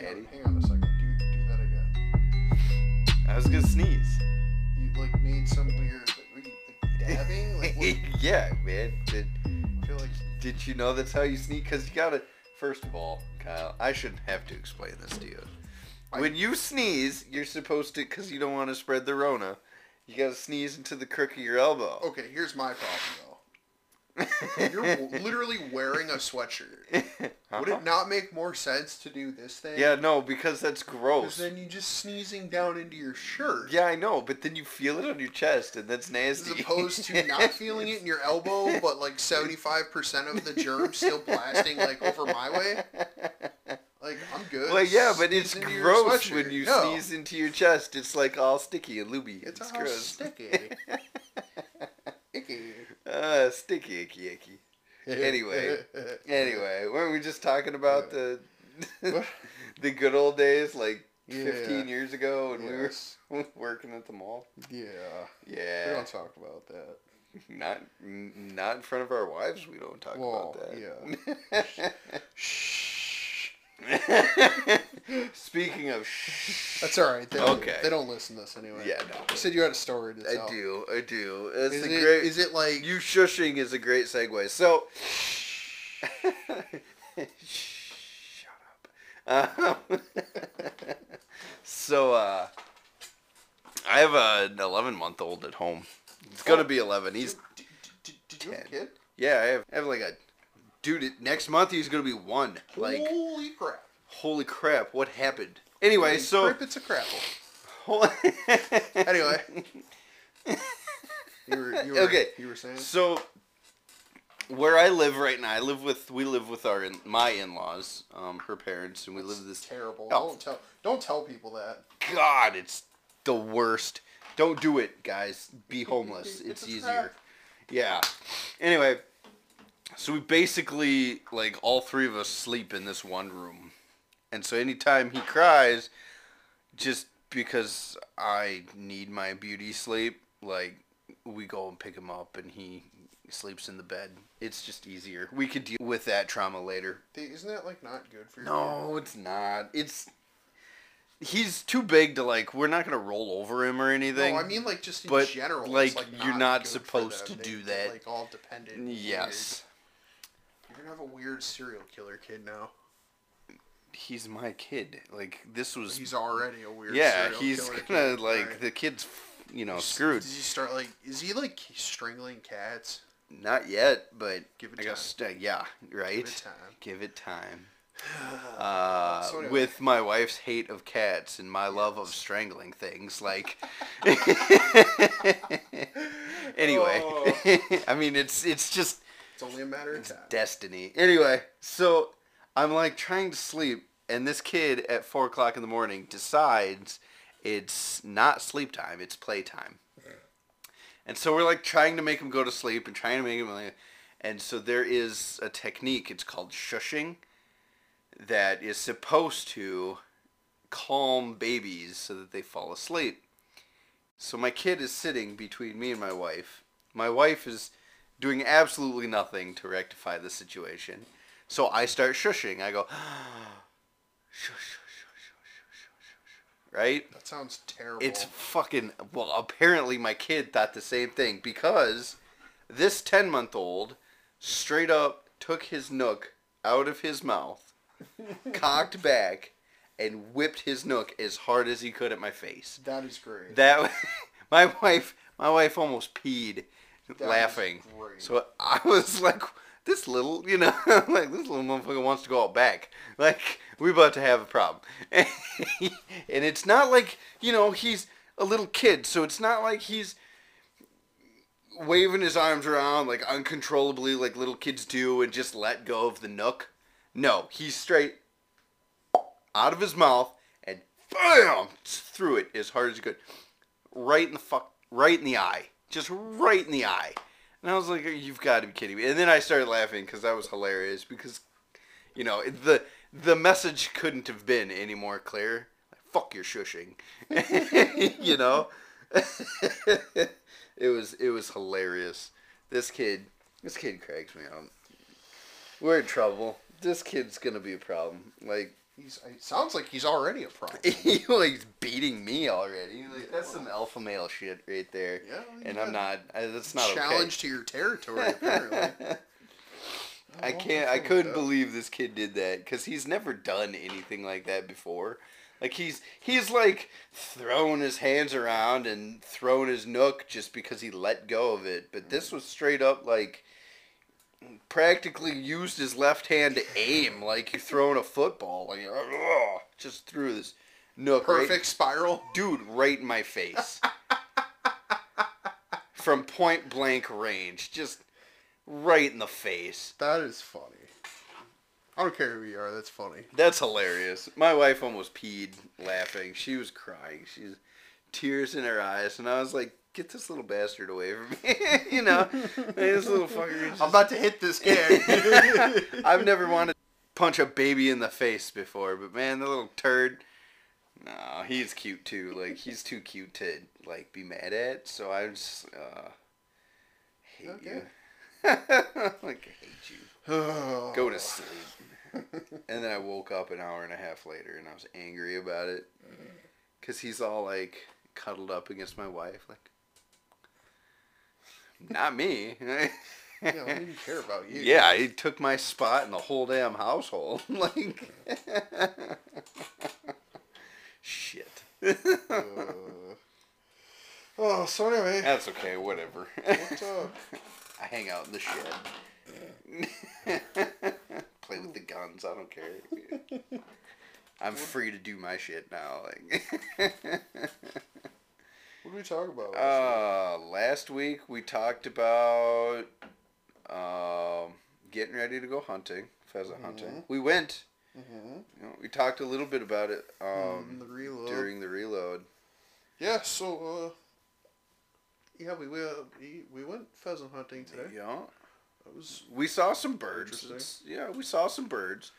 Hang on, Daddy. hang on a second. Do do that again. I was gonna sneeze. You like made some weird were you, like, dabbing. Like what, yeah, man. Did, I feel like did you know that's how you sneeze? Because you gotta. First of all, Kyle, I shouldn't have to explain this to you. I- When you sneeze, you're supposed to, because you don't want to spread the Rona, you gotta sneeze into the crook of your elbow. okay. Here's my problem. You're literally wearing a sweatshirt. Would Uh-huh. it not make more sense to do this thing? Yeah, no, because that's Because gross. then you're just sneezing down into your shirt. Yeah, I know, but then you feel it on your chest, and that's As nasty. opposed to not feeling it in your elbow, but like 75% of the germs still blasting like over my way. Like, I'm good. Well, yeah, but it's Sneeze into your gross when sweatshirt. you No, sneeze into your chest. It's like all sticky and looby. It's, It's, all gross. sticky. Uh, sticky, icky, icky. Anyway. Anyway, weren't we just talking about the the good old days, like Yeah. 15 years ago, when Yes. we were working at the mall? Yeah. Yeah. We don't talk about that. not not in front of our wives. We don't talk Well, about that. yeah. that. Speaking of shh, That's all right. They don't, Okay. They don't listen to this anyway. yeah, no, You said you had a story to tell. I do, I do. It's Is a it, great. is it like You shushing is a great segue. So, shut up. Um, so, uh, I have an 11 month old at home. It's gonna be 11. He's have a Ten. kid? yeah. I have, I have like a dude. it- Next month he's gonna be one. Like Holy crap. holy crap! What happened? Anyway, Holy so crap, it's a crapple. Anyway. You were, you were, Okay. You were saying? So, where I live right now, I live with we live with our in, my in laws, um, her parents, and we live this. terrible. Oh. Don't tell don't tell people that. God, it's the worst. Don't do it, guys. Be homeless. It's It's easier. Yeah. Anyway, so we basically like all three of us sleep in this one room, and so anytime he cries, just because I need my beauty sleep, like we go and pick him up, and he sleeps in the bed. It's just easier. We could deal with that trauma later. Isn't that like not good for your No, it's not. It's he's too big to like. We're not gonna roll over him or anything. No, I mean like just in but, general. it's, like, like you're not supposed to They do that. Like all dependent. yes. You're gonna have a weird serial killer kid now. he's my kid. Like this was. He's already a weird. yeah, serial he's killer gonna kid. like Alright. the kid's, you know, screwed. Does he start like? Is he like strangling cats? Not yet, but Give it I guess uh, yeah, right. Give it time. Give it time. Uh, So anyway. with my wife's hate of cats and my love of strangling things, like. anyway, Oh. I mean, it's it's just It's only a matter of time. destiny. Anyway, so I'm like trying to sleep, and this kid at four o'clock in the morning decides it's not sleep time; it's play time. And so we're like trying to make him go to sleep and trying to make him. like- And so there is a technique. It's called shushing. That is supposed to calm babies so that they fall asleep. So my kid is sitting between me and my wife. My wife is doing absolutely nothing to rectify the situation. So I start shushing. I go, shush, shush, shush, shush, shush, shush, shush. right? That sounds terrible. It's fucking. Well, apparently my kid thought the same thing because this 10 month old straight up took his nook out of his mouth, cocked back, and whipped his nook as hard as he could at my face. that is great. That my wife, my wife almost peed laughing. great. So I was like, this little, you know, like this little motherfucker wants to go out back. Like we about to have a problem, and it's not like you know he's a little kid, so it's not like he's waving his arms around like uncontrollably like little kids do and just let go of the nook. No, he's straight out of his mouth and bam threw it as hard as he could, right in the fuck, right in the eye, just right in the eye. And I was like, "You've got to be kidding me!" And then I started laughing because that was hilarious. Because, you know, the the message couldn't have been any more clear. Like, Fuck your shushing, you know. it was it was hilarious. This kid, this kid cracks me up. We're in trouble. This kid's gonna be a problem. Like He's. It sounds like he's already a pro. he like he's beating me already. Like, that's some alpha male shit right there. Yeah, And I'm not. I, that's not a challenge to your territory. Apparently. okay. Oh, I Oh, can't. I couldn't believe this kid did that because he's never done anything like that before. Like he's he's like throwing his hands around and throwing his nook just because he let go of it. But this mm. was straight up like practically used his left hand to aim like you're throwing a football. Like ugh, just threw this nook right- Perfect spiral. dude right in my face from point blank range just right in the face That is funny. I don't care who you are. That's funny. that's hilarious my wife almost peed laughing she was crying she's tears in her eyes and i was like get this little bastard away from me you know? This little fucker just- I'm about to hit this kid. i've never wanted to punch a baby in the face before but man the little turd no he's cute too. Like he's too cute to like be mad at so i just uh hate Okay. you. Like I hate you. Go to sleep. And then i woke up an hour and a half later and i was angry about it. Because he's all like cuddled up against my wife like not me Yeah, I didn't care about you. yeah, he took my spot in the whole damn household. like, shit. Uh, oh, so anyway, That's okay. Whatever. what's up? I hang out in the shed. Play with the guns. I don't care. I'm free to do my shit now. Like, What did we talk about? last uh, last week we talked about um, getting ready to go hunting, pheasant hunting. We went. week? Mhm. You know, we talked a little bit about it um, the during the reload. Yeah, so uh, yeah, we we, uh, we we went pheasant hunting today. Yeah, It was we saw some birds. Yeah, we saw some birds.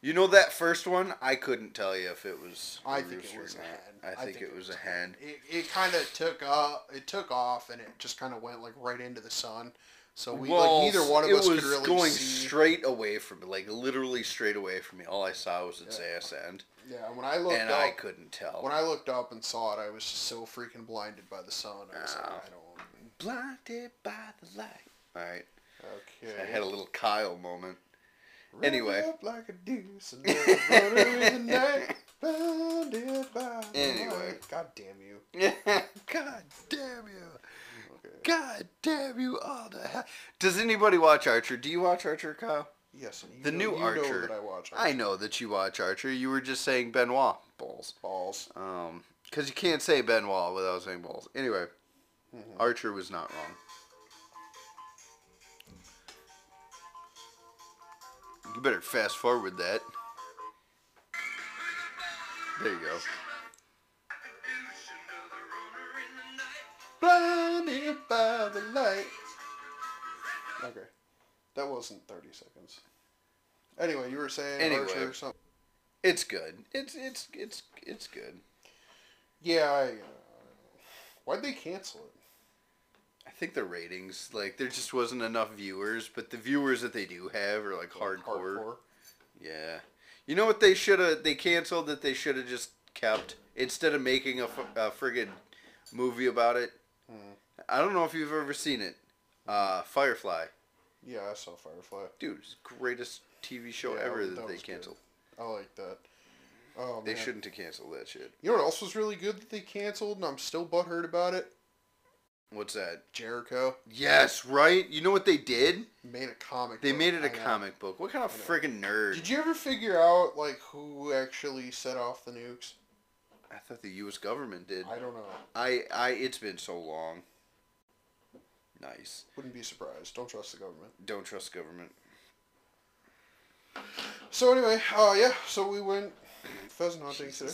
You know that first one? I couldn't tell you if it was. a I think it was a not. hen. I think, it was a hen. it, it kind of took uh it took off and it just kind of went like right into the sun. So we well, like neither one of it us could really going see. straight away from me, like literally straight away from me. All I saw was its Yeah. ass end, yeah, when I looked and up, I couldn't tell. when I looked up and saw it, I was just so freaking blinded by the sun. I was like. I don't. Blinded by the light. All right, Okay. I had a little Kyle moment. Anyway. like deuce and never run in the night, by Anyway. God damn you. God damn you. Okay. God damn you all the hell. Does anybody watch Archer? Do you watch Archer, Kyle? Yes, The know, new Archer. I watch. I know that you watch Archer. You were just saying Benoit balls. balls. Um, because you can't say Benoit without saying balls. Anyway, Mhm. Archer was not wrong. You better fast forward that. There you go. Blinded by the light. Okay. That wasn't 30 seconds. Anyway, you were saying Anyway. Archer or something. It's good. It's it's it's it's good. Yeah, I. Uh, why'd they cancel it? I think the ratings, like, there just wasn't enough viewers, but the viewers that they do have are like hardcore. hardcore. Yeah. You know what they should have? They canceled that. They should have just kept instead of making a, f- a friggin' movie about it. Hmm. I don't know if you've ever seen it. Uh, Firefly, Yeah, I saw Firefly. dude, it's the greatest TV show Yeah, ever that that, they was good. canceled. I like that. Oh, They man. shouldn't have canceled that shit. You know what else was really good that they canceled, and I'm still butthurt about it? What's that? Jericho Yes, right. You know what they did? made a comic. They book. made it a I know. comic book. What kind of I know. friggin' nerd? Did you ever figure out like who actually set off the nukes? I thought the U.S. government did. I don't know. I, I, it's been so long. Nice. Wouldn't be surprised. Don't trust the government. Don't trust government. So anyway, uh, yeah. So we went pheasant hunting today.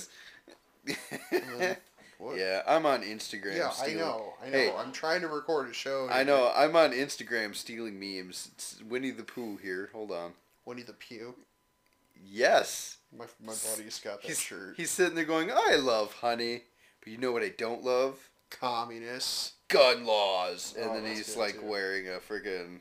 What? yeah, I'm on Instagram. Yeah, I know. I know. Hey. I'm trying to record a show. I know. I'm on Instagram stealing memes. It's Winnie the Pooh here. Hold on. Winnie the Pooh. Yes. My my buddy's got that He's, shirt. he's sitting there going, I love honey. But you know what I don't love? Communists. Gun laws. And Oh, then he's like too. wearing a friggin'.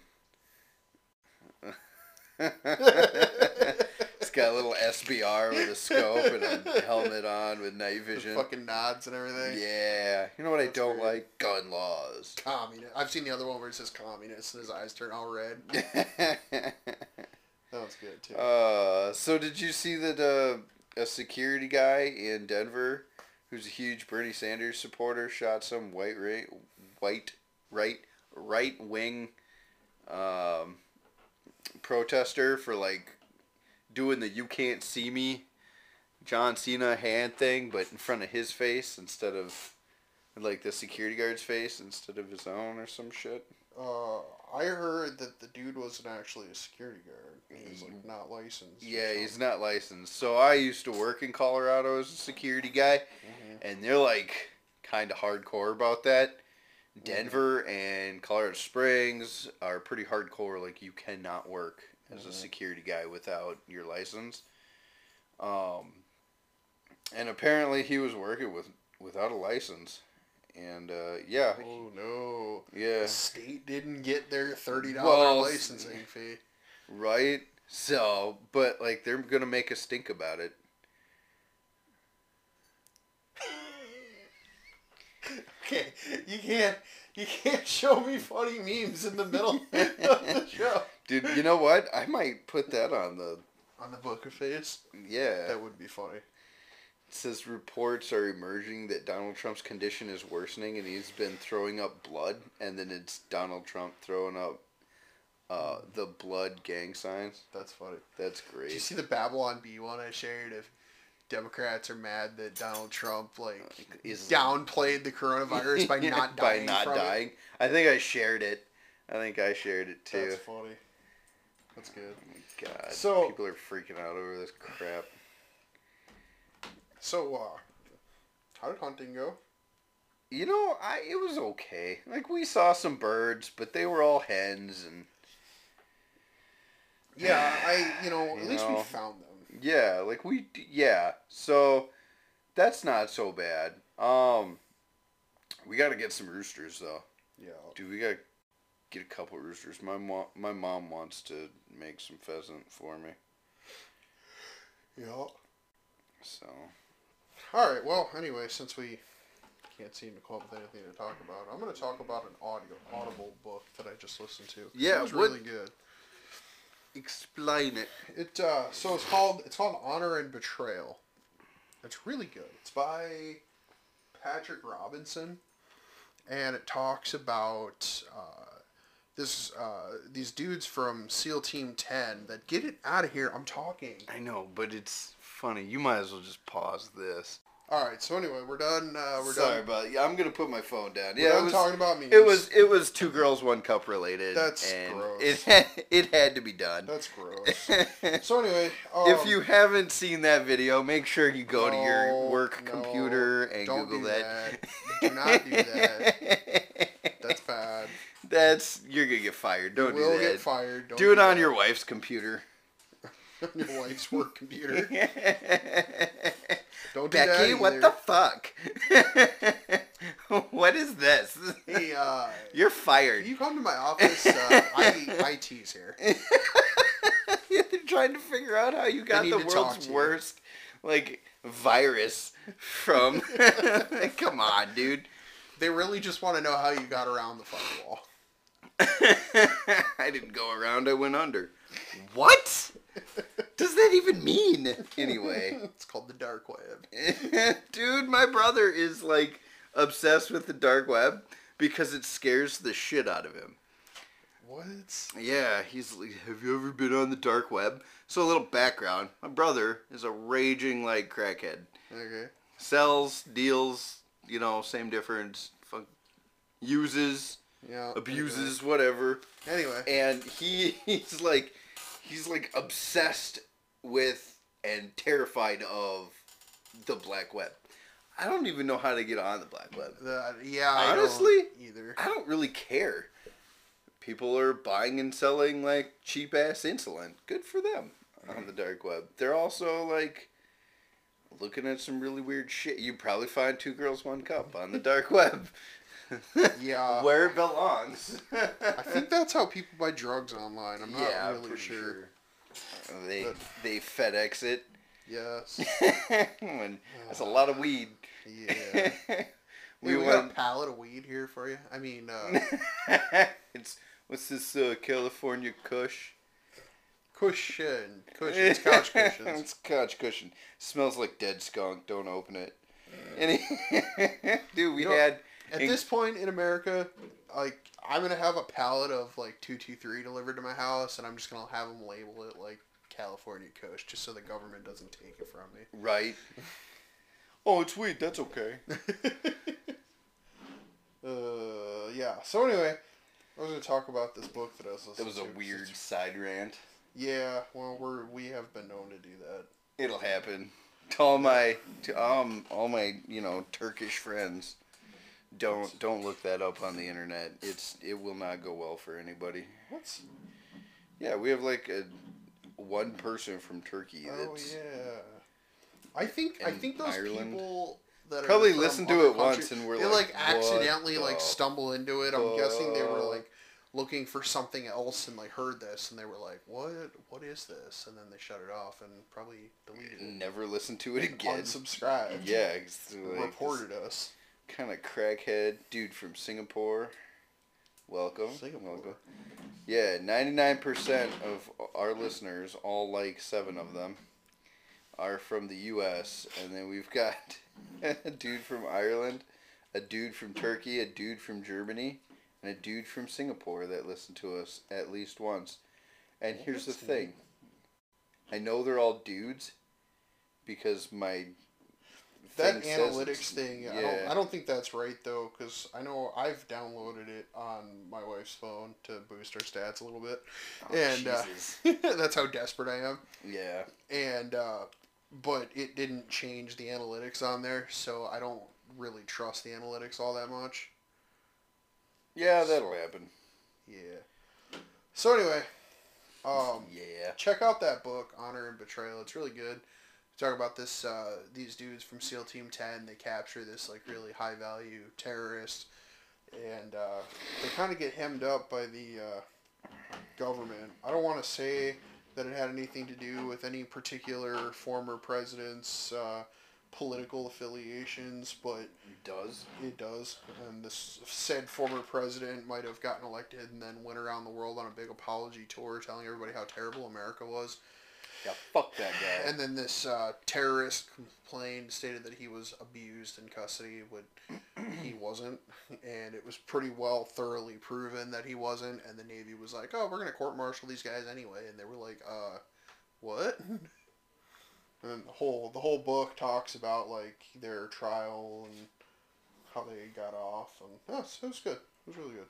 got a little SBR with a scope and a helmet on with night The vision. fucking nods and everything. Yeah. You know what I don't weird. like? Gun laws. Communist. I've seen the other one where it says communist and his eyes turn all red. That one's good too. uh, so did you see that uh, a security guy in Denver, who's a huge Bernie Sanders supporter, shot some white right, white right right wing um, protester for like doing the "you can't see me" John Cena hand thing, but in front of his face instead of like the security guard's face instead of his own or some shit. Uh, I heard that the dude wasn't actually a security guard. He was like not licensed. Yeah, he's not licensed. So I used to work in Colorado as a security guy, Mhm. and they're like kind of hardcore about that. Denver and Colorado Springs are pretty hardcore. Like you cannot work as a Mhm. security guy without your license. Um, and apparently he was working with without a license, and uh, yeah, Oh no! yeah, The state didn't get their thirty dollar Well, licensing fee. right. So, but like they're gonna make a stink about it. Okay, you can't you can't show me funny memes in the middle of the show. Dude, you know what? I might put that on the On the book of face, yeah. that would be funny. It says reports are emerging that Donald Trump's condition is worsening and he's been throwing up blood and then it's Donald Trump throwing up uh, the blood gang signs. That's funny. That's great. Did you see the Babylon Bee one I shared? If Democrats are mad that Donald Trump like Is- downplayed the coronavirus by not By dying not from dying. I think I shared it. I think I shared it it. too. That's funny. That's good. Oh my God. So- people are freaking out over this crap. So, uh, how did hunting go? You know, I it was okay. Like we saw some birds, but they were all hens and Yeah, I you know at You least we found them. Yeah, like we yeah. So that's not so bad. Um we got to get some roosters though. Yeah. Dude, we got to get a couple roosters. My mom my mom wants to make some pheasant for me. Yeah. So, All right. Well, anyway, since we can't seem to come up with anything to talk about, I'm going to talk about an audio audible book that I just listened to. Yeah, it was really good. explain it. It uh, so it's called it's called Honor and Betrayal. It's really good. It's by Patrick Robinson, and it talks about uh, this uh, these dudes from SEAL Team Ten that get it out of here. I'm talking. I know, but it's funny. You might as well just pause this. All right. So anyway, we're done. Uh, we're Sorry done. about. Yeah, I'm gonna put my phone down. We're Yeah, I'm talking about me. it was it was two girls one cup related. That's and gross. It had, it had to be done. That's gross. so anyway, um, if you haven't seen that video, make sure you go to your work no, computer and don't Google do that. Do not do that. That's bad. That's you're gonna get fired. Don't you will do that. get fired. Don't do it on that. your wife's computer. your wife's work computer. Don't do Becky, that what the fuck? what is this? Hey, uh, You're fired. you come to my office? Uh, I, IT's here. They're trying to figure out how you got the world's you. worst like virus from. Come on, dude. They really just want to know how you got around the firewall. I didn't go around. I went under. What does that even mean? Anyway, it's called the dark web. dude, my brother is like obsessed with the dark web because it scares the shit out of him. What? Yeah, he's like, have you ever been on the dark web? So a little background. My brother is a raging like crackhead. Okay. Sells, deals, you know, same difference. Fuck, uses, Yeah. abuses, whatever. Anyway. And he he's like he's like obsessed with and terrified of the black web. I don't even know how to get on the black web. The, uh, yeah. I don't Honestly? either. I don't really care. People are buying and selling like cheap ass insulin. Good for them on the dark web. They're also like looking at some really weird shit. You probably find two girls one cup on the dark web. Yeah. Where it belongs. I think that's how people buy drugs online. I'm not yeah, really pretty sure. They But- they FedEx it. Yes. When- that's a lot of weed. Yeah. we we, we got a pallet of weed here for you. I mean, uh, it's what's this uh, California Kush? cushion, cushion, it's couch cushion. it's couch cushion. Smells like dead skunk. Don't open it. Any dude, we You know, had At in- this point in America, like I'm gonna have a pallet of like two two three delivered to my house, and I'm just gonna have them label it like California Kush, just so the government doesn't take it from me. right. Oh, it's weed. That's okay. uh, yeah. So anyway, I was gonna talk about this book that I was listening. That was to. a weird side rant. Yeah. Well, we're we have been known to do that. It'll happen. To all my to um all my you know Turkish friends, don't don't look that up on the internet. It's it will not go well for anybody. What's? Yeah, we have like a one person from Turkey Oh that's yeah. I think I think those Ireland. people that Probably listened to it once and were they like, like accidentally like stumble into it. I'm guessing they were like looking for something else and like heard this and they were like, "What? What is this?" And then they shut it off and probably deleted it. never listen to it again. Unsubscribed. Yeah, like reported us. Kind of crackhead dude from Singapore. Welcome. Singapore. Welcome. Yeah, 99% of our listeners, all like seven of them, are from the U.S. And then we've got a dude from Ireland, a dude from Turkey, a dude from Germany, and a dude from Singapore that listened to us at least once. And here's the thing I know they're all dudes because my. That analytics thing, I don't, I don't think that's right though, because I know I've downloaded it on my wife's phone to boost our stats a little bit, Oh, and uh, that's how desperate I am. Yeah. and uh, but it didn't change the analytics on there, so I don't really trust the analytics all that much. Yeah, that'll happen. Yeah. So anyway, um, Yeah. check out that book, Honor and Betrayal. It's really good. Talk about this. Uh, these dudes from SEAL Team Ten. They capture this like really high value terrorist, and uh, they kind of get hemmed up by the uh, government. I don't want to say that it had anything to do with any particular former president's uh, political affiliations, but it Does. it does. And this said former president might have gotten elected and then went around the world on a big apology tour telling everybody how terrible America was. Yeah, fuck that guy. And then this uh, terrorist complained, stated that he was abused in custody, but he wasn't. And it was pretty well thoroughly proven that he wasn't. And the Navy was like, oh, we're going to court martial these guys anyway. And they were like, uh, what? And then the whole the whole book talks about like their trial and how they got off, and yeah, it was- it was good. It was really good.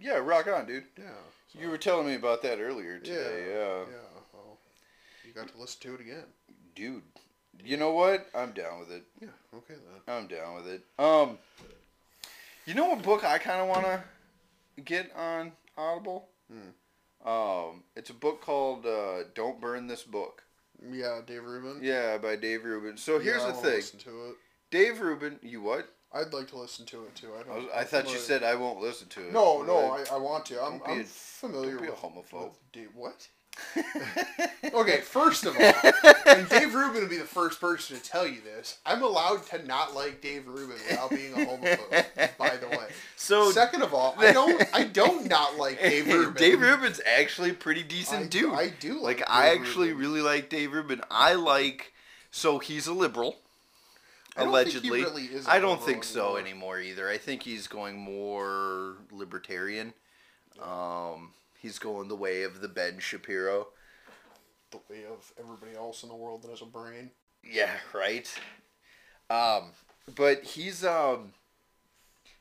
yeah, rock on, dude. Yeah. so- You were telling me about that earlier today. yeah. Yeah. Yeah. You got to listen to it again. Dude. You know what? I'm down with it. Yeah. Okay then. I'm down with it. Um You know what book I kinda wanna get on Audible? Hmm. Um it's a book called uh, Don't Burn This Book. Yeah, Dave Rubin. Yeah, by Dave Rubin. So here's Yeah, I the thing. Listen to it. Dave Rubin, you what? I'd like to listen to it too. I I, don't. was, I thought you said I won't listen to it. No, no, I, I want to. I'm, I'm a- familiar don't be a homophobe. with Dave. What? Okay, first of all, and Dave Rubin would be the first person to tell you this. I'm allowed to not like Dave Rubin without being a homophobe. by the way. So Second of all, I don't. I don't not like Dave Rubin. Dave Rubin's actually pretty I, decent dude. I do like. like Dave I actually Rubin. really like Dave Rubin. I like so he's a liberal. I don't think he allegedly. really I don't think so anymore. anymore either. I think he's going more libertarian. Um, he's going the way of the Ben Shapiro. The way of everybody else in the world that has a brain. Yeah, right. Um, but he's um,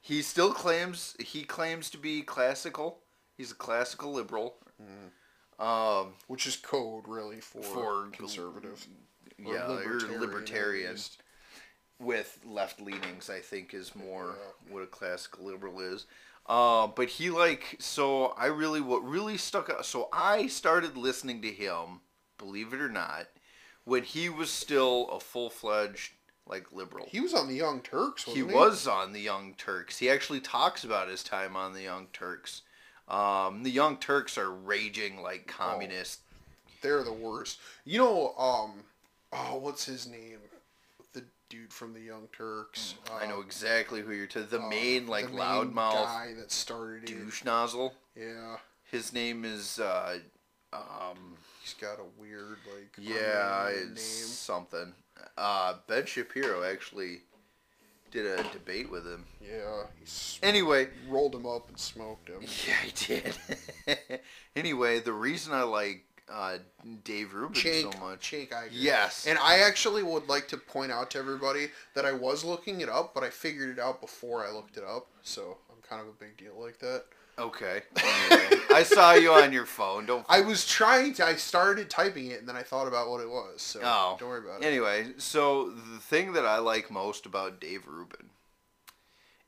he still claims he claims to be classical. He's a classical liberal. Um, Which is code really for, For conservative. Or yeah, or libertarian, libertarian with left leanings. I think is more Yeah. what a classical liberal is. Uh, but he like so I really what really stuck out. So I started listening to him, believe it or not, when he was still a full fledged like liberal. He was on the Young Turks. He he, was on the Young Turks. He actually talks about his time on the Young Turks. Um, the Young Turks are raging like communist They're the worst. You know, um, oh, what's his name? Dude from the Young Turks. I know Uh, exactly who you're to. The uh, main like the main loudmouth guy that started douche nozzle. Yeah, His name is uh, um, he's got a weird like. yeah, it's something. Uh, Ben Shapiro actually did a debate with him. name. Yeah, Anyway, rolled him up and smoked him. yeah, he did. anyway, the reason I like uh, Dave Rubin so much. Uygur. Yes. And I actually would like to point out to everybody that I was looking it up, but I figured it out before I looked it up, so I'm kind of a big deal like that. Okay. Anyway, I saw you on your phone. Don't. I was trying to. I started typing it, and then I thought about what it was. So Oh. don't worry about it. Anyway, so the thing that I like most about Dave Rubin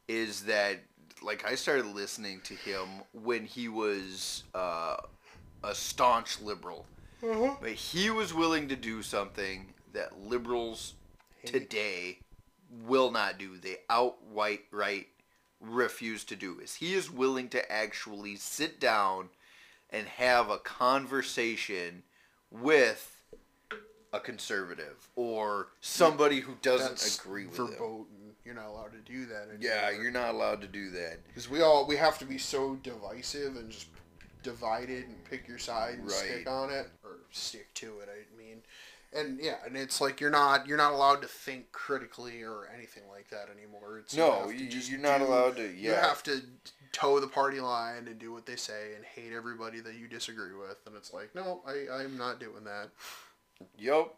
is that, like, I started listening to him when he was uh, a staunch liberal. Uh-huh. But he was willing to do something that liberals Hate. today will not do. They outright right refuse to do. Is he is willing to actually sit down and have a conversation with a conservative or somebody who doesn't That's agree with him. verboten. You're not allowed to do that. Yeah, you're not allowed to do that. because we all we have to be so divisive and just divided and pick your side and Right. stick on it or stick to it. I mean, and yeah, and it's like you're not you're not allowed to think critically or anything like that anymore. It's No, you- just you're not do- allowed to- Yeah, You have to toe the party line and do what they say and hate everybody that you disagree with. And it's like, no, I I'm not doing that. Yup.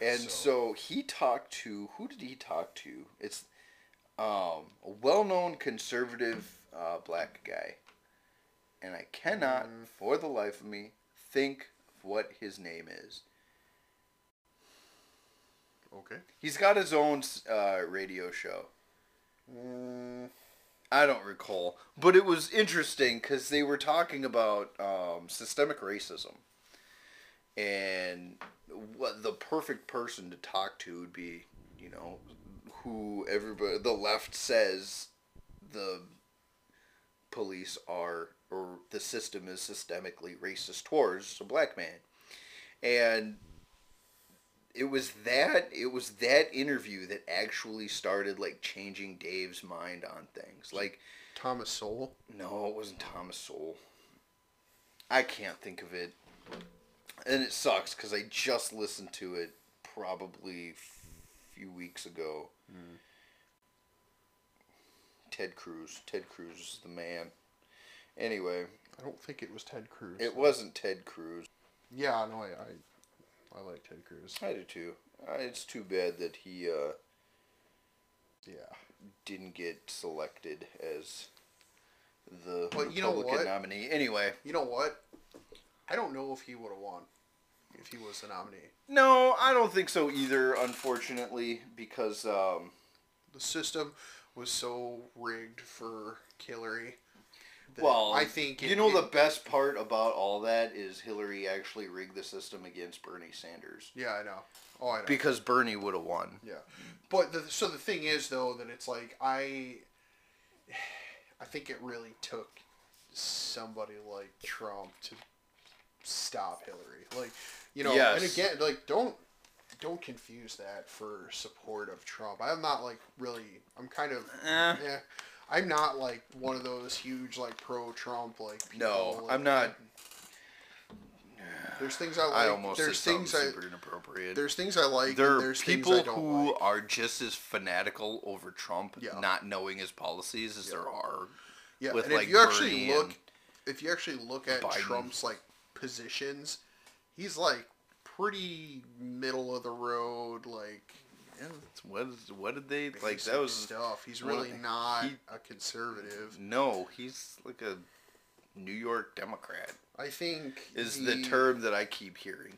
And So- so. he talked to who did he talk to? It's um, a well-known conservative uh, black guy, and I cannot, Mm. for the life of me, think of what his name is. Okay. He's got his own uh, radio show. Mm, I don't recall, but it was interesting because they were talking about um, systemic racism, and what the perfect person to talk to would be, you know, who everybody the left says the police are or the system is systemically racist towards a black man, and it was that it was that interview that actually started like changing Dave's mind on things. Like Thomas Sowell. no, it wasn't Thomas Sowell. I can't think of it. And it sucks because I just listened to it probably a few weeks ago. Hmm. Ted Cruz. Ted Cruz is the man. Anyway, I don't think it was Ted Cruz. it wasn't Ted Cruz. Yeah, no, I, I, I like Ted Cruz. I do too. Uh, it's too bad that he uh, Yeah. didn't get selected as the But you know Republican what? nominee. Anyway, You know what? I don't know if he would have won if he was the nominee. No, I don't think so either. Unfortunately, because um, The system was so rigged for Hillary. Well, I think you know it- the best part about all that is Hillary actually rigged the system against Bernie Sanders Yeah, I know. Oh, I know. because Bernie would have won. Yeah, but the, so the thing is though that it's like I, I think it really took somebody like Trump to stop Hillary. Like, you know, and again, like don't don't confuse that for support of Trump. I'm not like really. I'm kind of. Eh. Yeah, I'm not like one of those huge like pro Trump like people. No, like- I'm not. There's things I like. I almost there's things I. super inappropriate. There's things I like. there and are there's people things I don't who like. are just as fanatical over Trump, Yeah. not knowing his policies, as there are. Yeah, with, and like, if you actually look, if you actually look at Biden. Trump's like positions, he's like pretty middle of the road, like Yeah, what, is, what did they like? That was stuff. He's really not he- a conservative. no. He's like a New York Democrat. I think Is the, term that I keep hearing.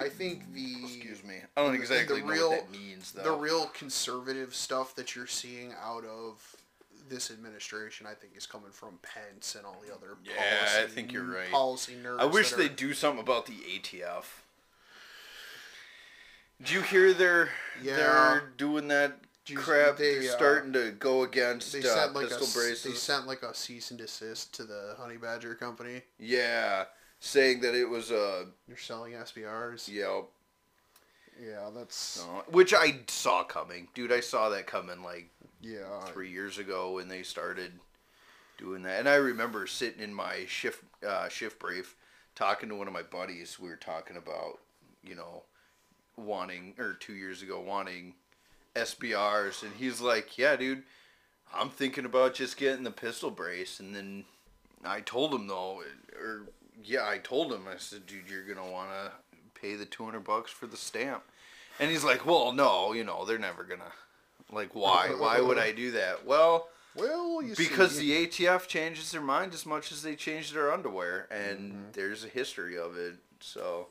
I think the Excuse me. I don't the- the exactly know real- what that means though. the real conservative stuff that you're seeing out of this administration, I think, is coming from Pence and all the other Yeah, policy, I think you're right. Policy nerds. I wish they'd do something about the ATF. Did you hear they're Yeah. they're doing that you- crap? they, They're uh, starting to go against they uh, sent like a pistol s- braces. they sent like a cease and desist to the Honey Badger company. Yeah, saying that it was a You're selling SBRs. know, Yeah, that's uh, which I saw coming, dude. I saw that coming like yeah. three years ago when they started doing that. And I remember sitting in my shift uh, shift brief talking to one of my buddies. We were talking about you know wanting or two years ago wanting SBRs, and he's like, "Yeah, dude, I'm thinking about just getting the pistol brace." And then I told him though, or yeah, I told him I said, "Dude, you're gonna want to pay the 200 bucks for the stamp." And he's like, "Well, no, you know, they're never gonna." Like why? Why would I do that? Well, Well, you because see, the ATF changes their mind as much as they change their underwear, and Mm-hmm. there's a history of it. So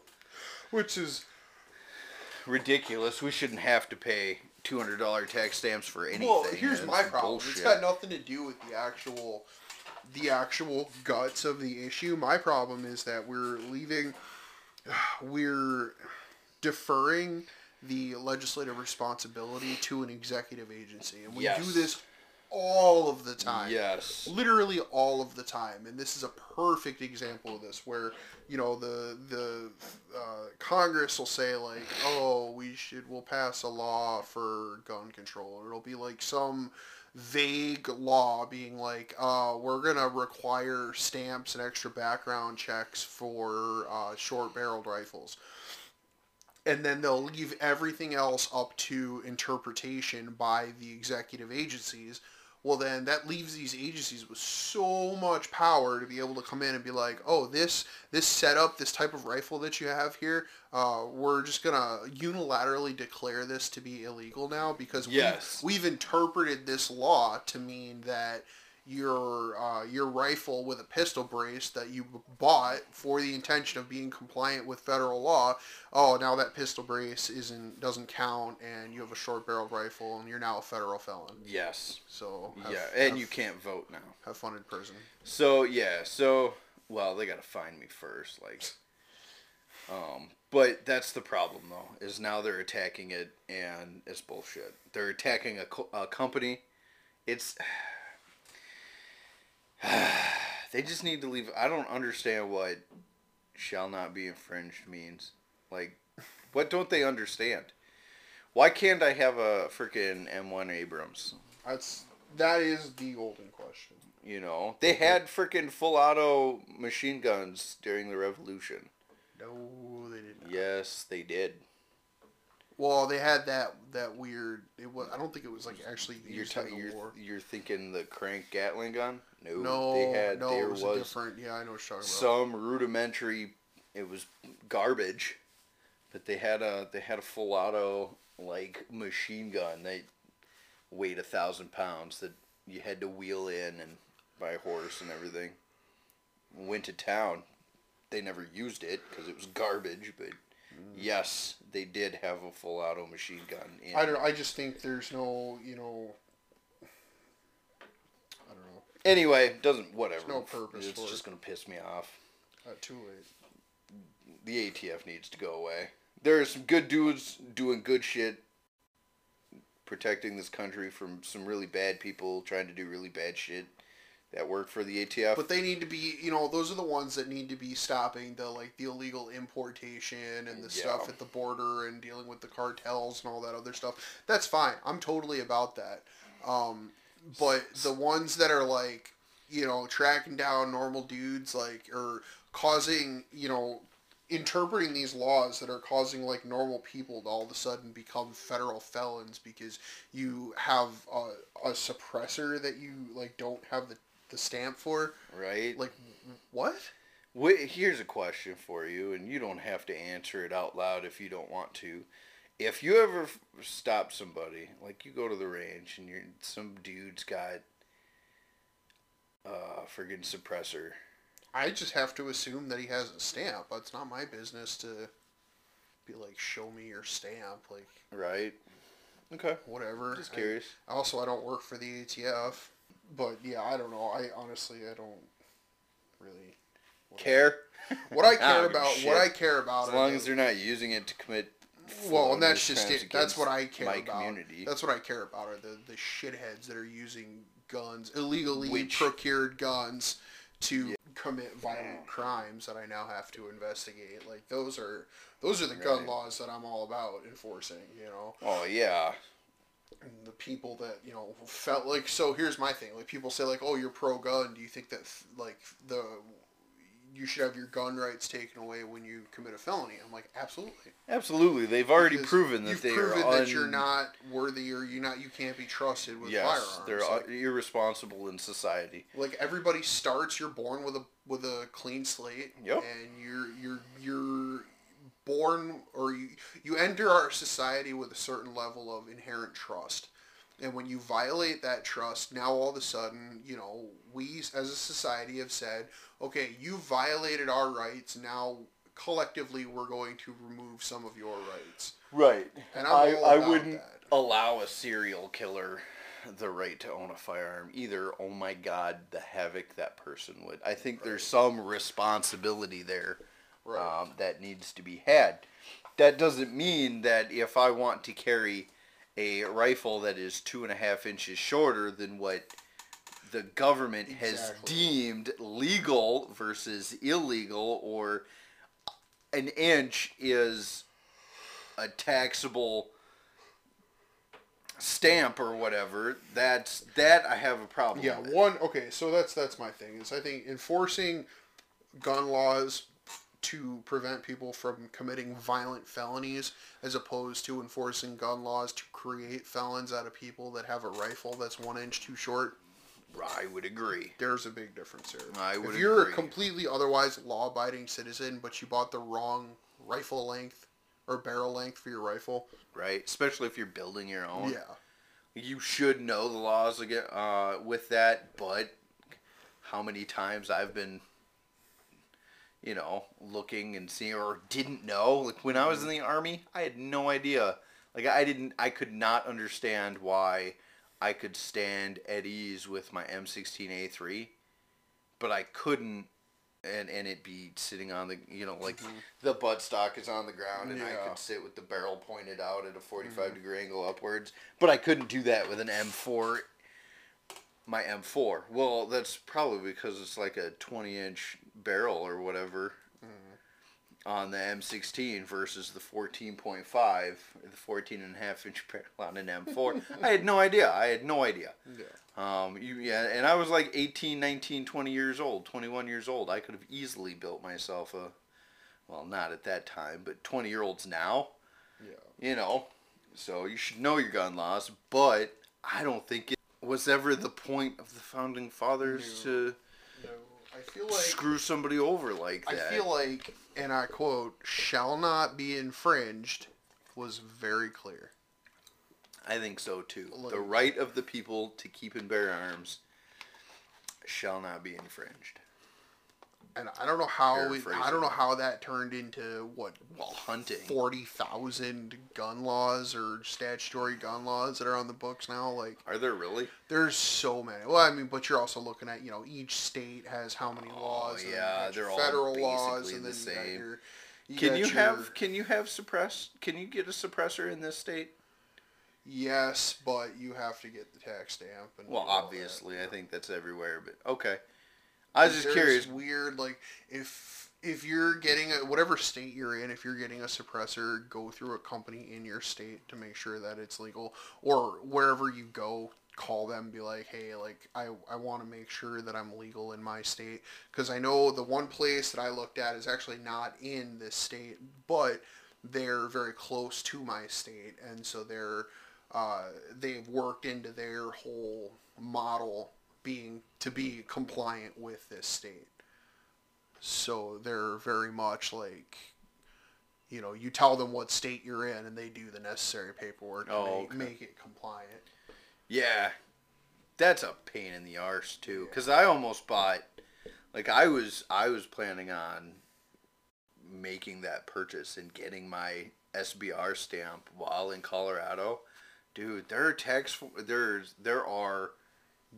which is ridiculous. We shouldn't have to pay two hundred dollar tax stamps for anything. well. Here's That's my problem. bullshit. It's got nothing to do with the actual, the actual guts of the issue. My problem is that we're leaving, we're deferring the legislative responsibility to an executive agency, and we Yes. do this all of the time. Yes. literally all of the time and this is a perfect example of this where you know the the uh, congress will say like oh we should we'll pass a law for gun control or it'll be like some vague law being like uh, we're gonna require stamps and extra background checks for uh, short barreled rifles and then they'll leave everything else up to interpretation by the executive agencies. Well, then that leaves these agencies with so much power to be able to come in and be like, "Oh, this this setup, this type of rifle that you have here, uh, we're just gonna unilaterally declare this to be illegal now because Yes. we've, we've interpreted this law to mean that." Your uh, your rifle with a pistol brace that you bought for the intention of being compliant with federal law oh now that pistol brace isn't doesn't count and you have a short barreled rifle and you're now a federal felon Yes. so have, yeah, and have, you can't vote now. have fun in prison So yeah, so well, they gotta find me first, like. Um, but that's the problem though, is now they're attacking it, and it's bullshit. They're attacking a, co- a company. It's. they just need to leave. I don't understand what "shall not be infringed" means. Like, what don't they understand? Why can't I have a freaking M1 Abrams? that's that is the golden question You know, they had freaking full auto machine guns during the Revolution. no they didn't Yes, they did. Well they had that that weird it was i don't think it was like actually You're used ta- in the you're, war you're thinking the crank Gatling gun? No, no they had no there it was, was, a different yeah i know what you're talking about some rudimentary. It was garbage, but they had a they had a full auto like machine gun. They weighed a thousand pounds that you had to wheel in and by horse and everything. Went to town. They never used it because it was garbage, but yes, they did have a full auto machine gun. In, i don't i just think there's no you know i don't know Anyway, doesn't whatever. no purpose It's just it. gonna piss me off. uh, too late The ATF needs to go away. There are some good dudes doing good shit, protecting this country from some really bad people trying to do really bad shit that work for the ATF. But they need to be, you know, those are the ones that need to be stopping the like the illegal importation and the stuff at the border and dealing with the cartels and all that other stuff. That's fine. I'm totally about that. Um, but the ones that are like, you know, tracking down normal dudes like or causing, you know, interpreting these laws that are causing like normal people to all of a sudden become federal felons because you have a, a suppressor that you like don't have the, the stamp for right? like what Wait, here's a question for you, and you don't have to answer it out loud if you don't want to. If you ever f- stop somebody, like you go to the range and you're some dude's got uh friggin' suppressor, i just have to assume that he has a stamp it's not my business to be like show me your stamp like right? Okay, whatever just I- curious. also i don't work for the atf but yeah i don't know i honestly i don't really Care? what i I care don't give a about shit. what i care about As long the- as they're not using it to commit. well and that's just it that's what i care my about community. that's what i care about are the, the shitheads that are using guns illegally Which- procured guns to commit violent crimes that I now have to investigate. Like those are those are the gun laws that I'm all about enforcing. You know, Oh yeah. And the people that you know felt like. So here's my thing: like people say, like, "Oh, you're pro gun. Do you think that like the you should have your gun rights taken away when you commit a felony?" I'm like, absolutely. Absolutely. They've already Because proven that they proven are that un- you're not worthy or you not you can't be trusted with Yes, firearms. they're Like- irresponsible in society. like everybody starts you're born with a with a clean slate Yep. and you're you're you're born or you you enter our society with a certain level of inherent trust and when you violate that trust now all of a sudden you know we as a society have said okay you violated our rights now collectively we're going to remove some of your rights Right. and I, I wouldn't that. allow a serial killer the right to own a firearm either. Oh my god, the havoc that person would. I think there's some responsibility there Right. um, that needs to be had. That doesn't mean that if I want to carry a rifle that is two and a half inches shorter than what the government has deemed legal versus illegal or an inch is a taxable stamp or whatever that's that i have a problem Yeah, with. one okay, so that's that's my thing. Is I think enforcing gun laws to prevent people from committing violent felonies as opposed to enforcing gun laws to create felons out of people that have a rifle that's one inch too short. i would agree There's a big difference here. I would if you're agree. a completely otherwise law-abiding citizen, but you bought the wrong rifle length or barrel length for your rifle, right especially if you're building your own yeah, you should know the laws again uh, with that but how many times i've been you know looking and seeing or didn't know. Like when i was in mm-hmm. the army i had no idea. Like i didn't i could not understand why i could stand at ease with my m16a3 but i couldn't and and it be sitting on the you know like mm-hmm. the buttstock is on the ground and I could sit with the barrel pointed out at a 45 mm-hmm. degree angle upwards but I couldn't do that with an M4 my M4 well that's probably because it's like a 20 inch barrel or whatever on the M16 versus the 14.5 the 14 and a half inch barrel on an M4 I had no idea I had no idea yeah. um, you, yeah, and I was like 18, 19, 20 years old, 21 years old. I could have easily built myself a, well, not at that time, but 20 year olds now, Yeah. you know. So you should know your gun laws, but I don't think it was ever the point of the founding fathers to I feel like screw somebody over like that. I feel like, and I quote, shall not be infringed was very clear. I think so too. Like- the right of the people to keep and bear arms shall not be infringed. And I don't know how it, I don't know how that turned into what While hunting. forty thousand gun laws or statutory gun laws that are on the books now. Like Are there really? there's so many. Well, I mean, but you're also looking at you know each state has how many oh, laws. and then you Oh, yeah, they're all federal laws, basically and the you same. your. You Can you your- have can you have suppress can you get a suppressor in this state? Yes, but you have to get the tax stamp. And Well, obviously, I think that's everywhere, but okay. I was just curious. Weird, like if if you're getting a whatever state you're in, if you're getting a suppressor, go through a company in your state to make sure that it's legal, or wherever you go, call them, be like, hey, like I I want to make sure that I'm legal in my state, because I know the one place that I looked at is actually not in this state, but they're very close to my state, and so they're uh, they've worked into their whole model being to be compliant with this state. So they're very much like, you know, you tell them what state you're in, and they do the necessary paperwork to Oh, make, okay. make it compliant. Yeah, that's a pain in the arse too. Cause I almost bought, like I was I was planning on making that purchase and getting my SBR stamp while in Colorado. Dude, there are tax there's there are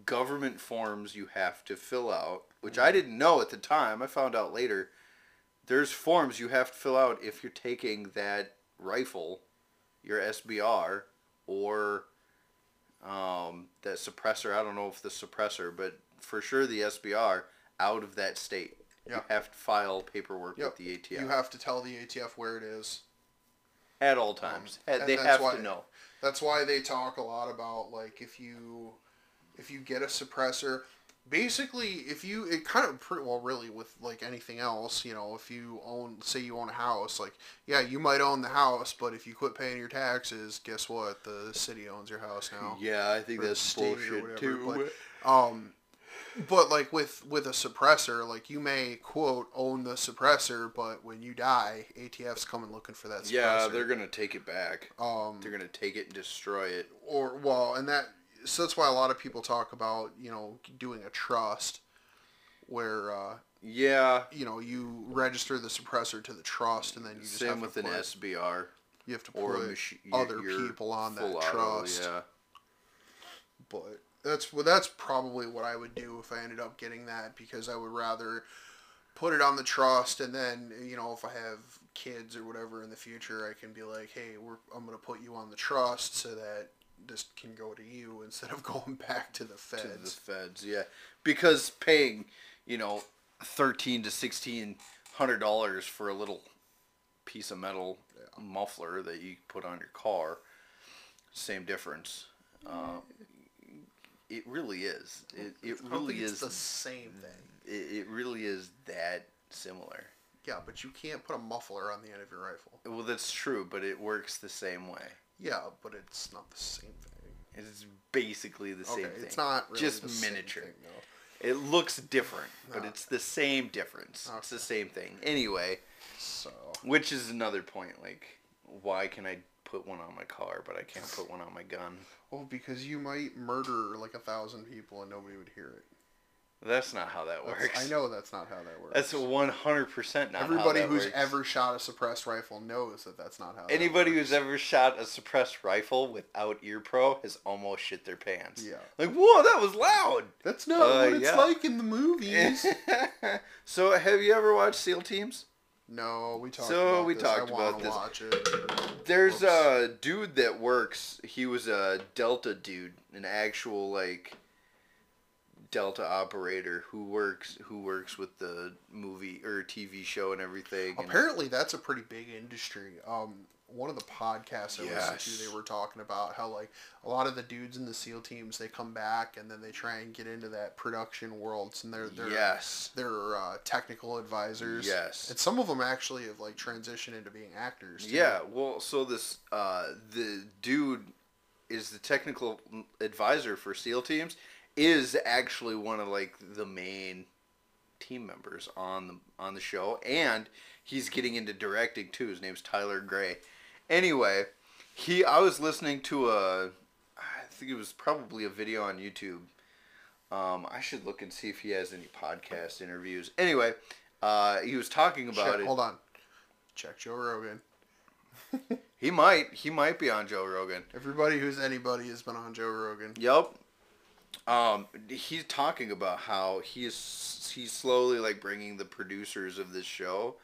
government forms you have to fill out, which I didn't know at the time. I found out later. There's forms you have to fill out if you're taking that rifle, your SBR, or um, that suppressor. I don't know if the suppressor, but for sure the SBR out of that state. Yeah. You have to file paperwork Yep. with the ATF You have to tell the ATF where it is. at all times. and they have why- to know. That's why they talk a lot about like if you if you get a suppressor, basically if you it kind of pretty well really with like anything else, you know, if you own say you own a house, like yeah, you might own the house, but if you quit paying your taxes, guess what? The city owns your house now. Yeah, I think or that's bullshit whatever, too. but- Um but like with with a suppressor, like you may quote own the suppressor, but when you die, ATF's coming looking for that suppressor. yeah, they're gonna take it back. um They're gonna take it and destroy it. or well, and that so that's why a lot of people talk about you know doing a trust, where uh, Yeah, you know you register the suppressor to the trust, and then you just same with to an SBR you have to put machine. other people on that trust. Yeah. But that's well, that's probably what I would do if I ended up getting that because I would rather put it on the trust, and then you know if I have kids or whatever in the future, I can be like, hey, we're I'm gonna put you on the trust so that this can go to you instead of going back to the feds. to the feds. Yeah, because paying, you know, thirteen to sixteen hundred dollars for a little piece of metal muffler that you put on your car, same difference. Uh, it really is. It, it really is. the same thing. It, it really is that similar. Yeah, but you can't put a muffler on the end of your rifle. Well, that's true, but it works the same way. Yeah, but it's not the same thing. It's basically the same okay, thing. it's not really just the same miniature. thing, though. It looks different, but Okay. it's the same difference. It's the same thing. Anyway, So which is another point. Like, why can I put one on my car, but I can't put one on my gun? well, because you might murder like a thousand people and nobody would hear it. That's not how that That's- works. I know that's not how that works. That's one hundred percent not Everybody how that who's works. ever shot a suppressed rifle knows that that's not how. that Anybody who's ever shot a suppressed rifle without ear pro has almost shit their pants. Yeah. Like, whoa, that was loud. That's not Uh, what it's yeah. like in the movies. so, have you ever watched SEAL Teams? no, we talked. So, about we this. talked about this. Watch it. There's a dude that works. He was a Delta dude, an actual like Delta operator who works who works with the movie or TV show and everything. and- Apparently, that's a pretty big industry. Um, one of the podcasts I listened to, they were talking about how like a lot of the dudes in the SEAL teams they come back and then they try and get into that production world, and they're they're yes, they're uh, technical advisors. Yes. and some of them actually have like transitioned into being actors. too. yeah. Well, so this uh, the dude is the technical advisor for SEAL teams. Is actually one of like the main team members on the on the show, and he's getting into directing too. His name's Tyler Grey. Anyway, he I was listening to a I think it was probably a video on YouTube. Um, I should look and see if he has any podcast interviews. Anyway, uh, he was talking about Check- it. Hold on, check Joe Rogan. He might he might be on Joe Rogan. Everybody who's anybody has been on Joe Rogan. Yep. Um, he's talking about how he's he's slowly like bringing the producers of this show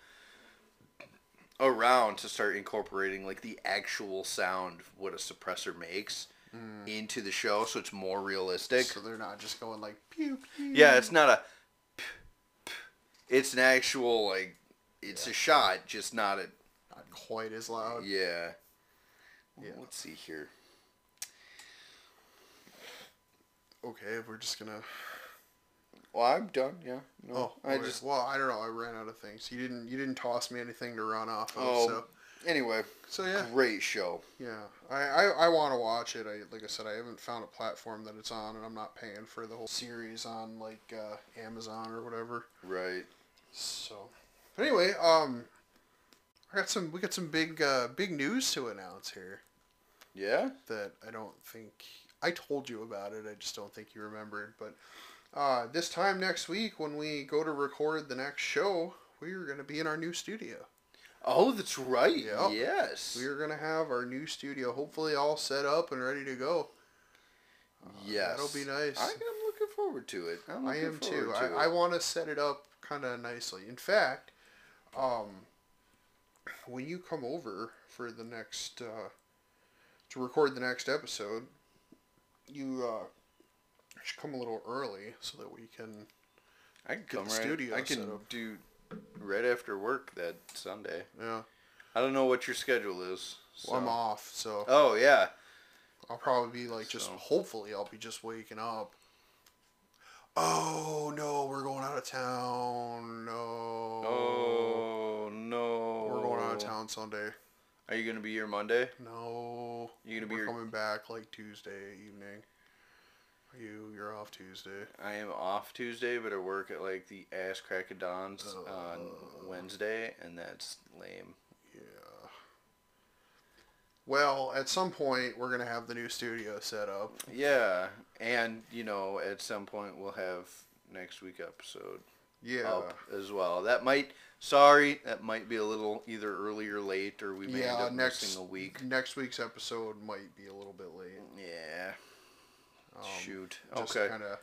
around to start incorporating like the actual sound of what a suppressor makes into the show, so it's more realistic. So they're not just going like pew pew. Yeah, it's not a. p- p- It's an actual like. It's a shot, just not a. not quite as loud. Yeah. Yeah. Let's see here. Okay, we're just gonna. Well, I'm done. Yeah. No, Oh, I okay. just. well, I don't know. I ran out of things. You didn't. You didn't toss me anything to run off of. Oh, So, anyway, so yeah, great show. yeah. I I, I want to watch it. I like I said, I haven't found a platform that it's on, and I'm not paying for the whole series on like uh, Amazon or whatever. Right. So, but anyway, um, I got some. We got some big uh, big news to announce here. Yeah. that I don't think I told you about it. I just don't think you remembered. But uh, this time next week, when we go to record the next show, we are going to be in our new studio. Oh, that's right. Yep. Yes. We are going to have our new studio, hopefully all set up and ready to go. yes. that'll be nice. I, am looking forward to it. I'm I am too. forward I, I want to set it up kind of nicely. In fact, um, when you come over for the next uh, to record the next episode, you uh, should come a little early so that we can I can Get come the right. studio I can up. do right after work that Sunday. Yeah. I don't know what your schedule is. Well, I'm off, so Oh yeah. I'll probably be like just So- hopefully I'll be just waking up. Oh no, we're going out of town. No. Oh no. We're going out of town Sunday. Are you gonna be here Monday? No. You gonna be We're here? coming back like Tuesday evening. Are You you're off Tuesday. I am off Tuesday, but I work at like the ass crack of on Uh. Wednesday, and that's lame. Yeah. Well, at some point we're gonna have the new studio set up. Yeah, and you know, at some point we'll have next week episode Yeah. up as well. That might. Sorry, that might be a little either early or late, or we may end up next missing a week. next week's episode might be a little bit late. Yeah. Um, Shoot. Okay. kind of.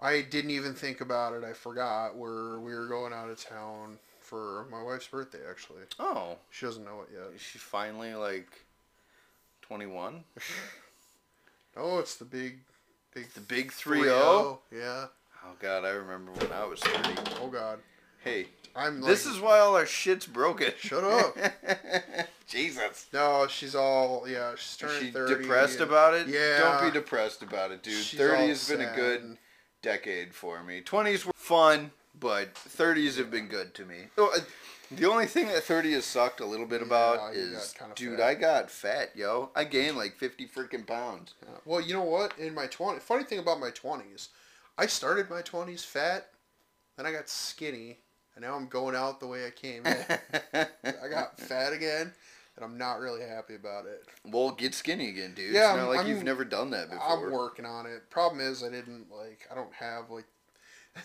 I didn't even think about it. I forgot. We're we were going out of town for my wife's birthday. Actually, Oh, she doesn't know it yet. is she finally like twenty-one? Oh, it's the big, big The big three zero. Yeah. Oh God, I remember when I was thirty. Oh God. Hey, I'm. this is why all our shit's broken. Shut up. Jesus. No, she's all yeah. She's turning she thirty. depressed and- about it? Yeah. Don't be depressed about it, dude. she's Thirty has been a good decade for me. Twenties were fun, but thirties have been good to me. Uh, The only thing that thirty has sucked a little bit about Yeah, is, dude, fat. I got fat, yo. I gained like fifty freaking pounds. Yeah. Well, you know what? In my twenty, funny thing about my twenties, I started my twenties fat, then I got skinny, and now I'm going out the way I came in. I got fat again, and I'm not really happy about it. well, get skinny again, dude. Yeah, it's not I'm- like I'm- you've never done that before. I'm working on it. Problem is, I didn't like. I don't have like.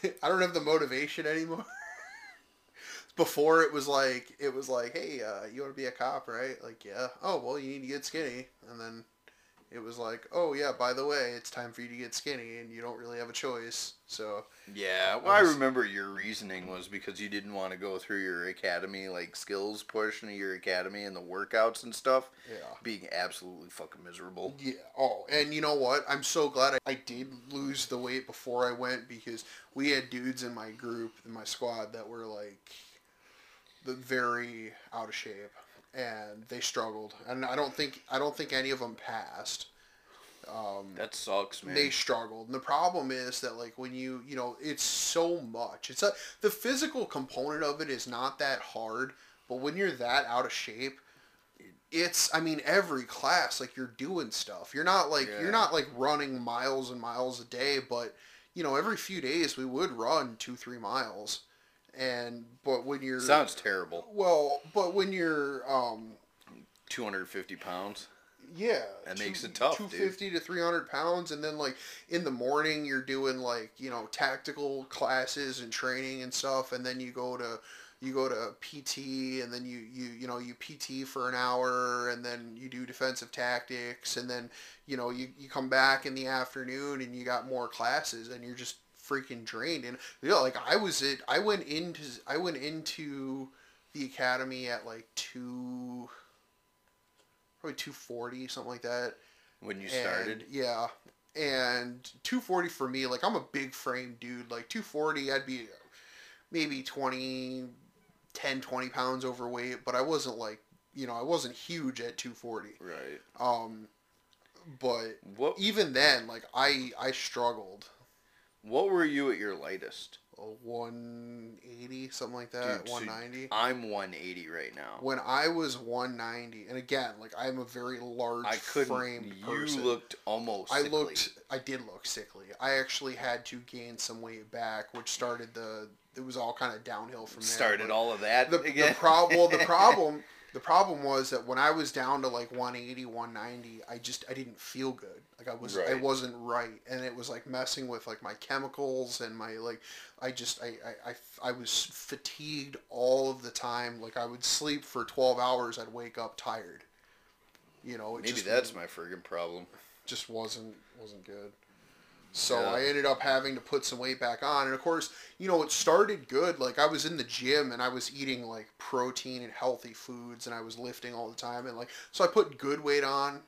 I don't have the motivation anymore. Before it was like it was like, hey, uh, you want to be a cop, right? Like, yeah. Oh, well, you need to get skinny, and then it was like, oh yeah, by the way, it's time for you to get skinny, and you don't really have a choice. So Yeah, well, I remember your reasoning was because you didn't want to go through your academy, like skills portion of your academy and the workouts and stuff, yeah. being absolutely fucking miserable. Yeah. Oh, and you know what? I'm so glad I, I did lose the weight before I went because we had dudes in my group, in my squad, that were like, the very out of shape, and they struggled. And I don't think I don't think any of them passed. Um, That sucks, man. they struggled. And the problem is that like when you you know it's so much. It's a the physical component of it is not that hard, but when you're that out of shape, it's I mean every class like you're doing stuff. You're not like Yeah. you're not like running miles and miles a day, but you know every few days we would run two three miles, and but when you're Sounds terrible. well, but when you're um 250 pounds. yeah, That makes it tough, Two fifty to three hundred pounds, and then like in the morning you're doing like you know tactical classes and training and stuff, and then you go to you go to PT, and then you you you know you PT for an hour, and then you do defensive tactics, and then you know you you come back in the afternoon and you got more classes, and you're just freaking drained. And you know, like I was it, I went into I went into the academy at like two probably 240 something like that. When you and, started, yeah. And 240 for me like i'm a big frame dude. Like 240 i'd be maybe 20 10 20 pounds overweight but i wasn't like you know i wasn't huge at 240 right? um but What even then like i i struggled What were you at your lightest? a 180 something like that Dude, so 190 I'm 180 right now. when i was 190 and again like i'm a very large I couldn't. framed You person looked almost. I sickly. looked. I did look sickly. I actually had to gain some weight back, which started the. It was all kind of downhill from there. Started all of that the again. the prob- Well, the problem. The problem was that when I was down to like 180, 190, I just I didn't feel good. Like I was I wasn't right, and it was like messing with like my chemicals and my like. I just I, I, I, I was fatigued all of the time. Like I would sleep for 12 hours. I'd wake up tired. You know, it Maybe that's my friggin' problem. just wasn't wasn't good. So Yeah. I ended up having to put some weight back on, and of course, you know, it started good. Like I was in the gym and I was eating like protein and healthy foods, and I was lifting all the time, and like so I put good weight on,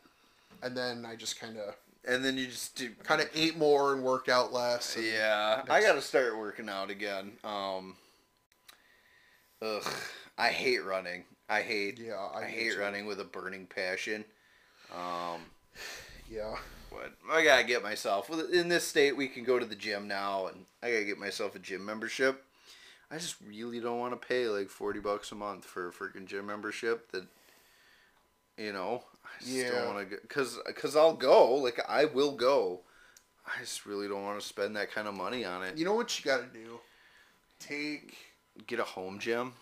and then I just kind of and then you just kind of ate more and worked out less. Yeah, I gotta start working out again. Um, ugh, I hate running. I hate. Yeah, I, I hate running with a burning passion. Um, Yeah. I gotta get myself well, in this state. We can go to the gym now, and I gotta get myself a gym membership. I just really don't want to pay like forty bucks a month for a freaking gym membership. That you know, I just Yeah. don't want to because because I'll go. Like I will go. I just really don't want to spend that kind of money on it. You know what you got to do? Take. Get a home gym.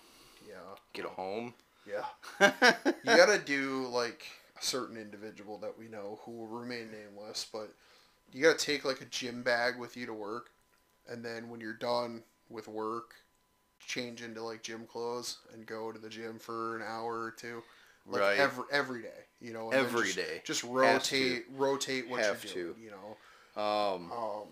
Yeah. Get a home. Yeah. You got to do like certain individual that we know who will remain nameless, but you got to take like a gym bag with you to work, and then when you're done with work, change into like gym clothes and go to the gym for an hour or two. Like Right. every every day, you know. and Every just, day. Just rotate rotate what Have you're to. you know. um, Um,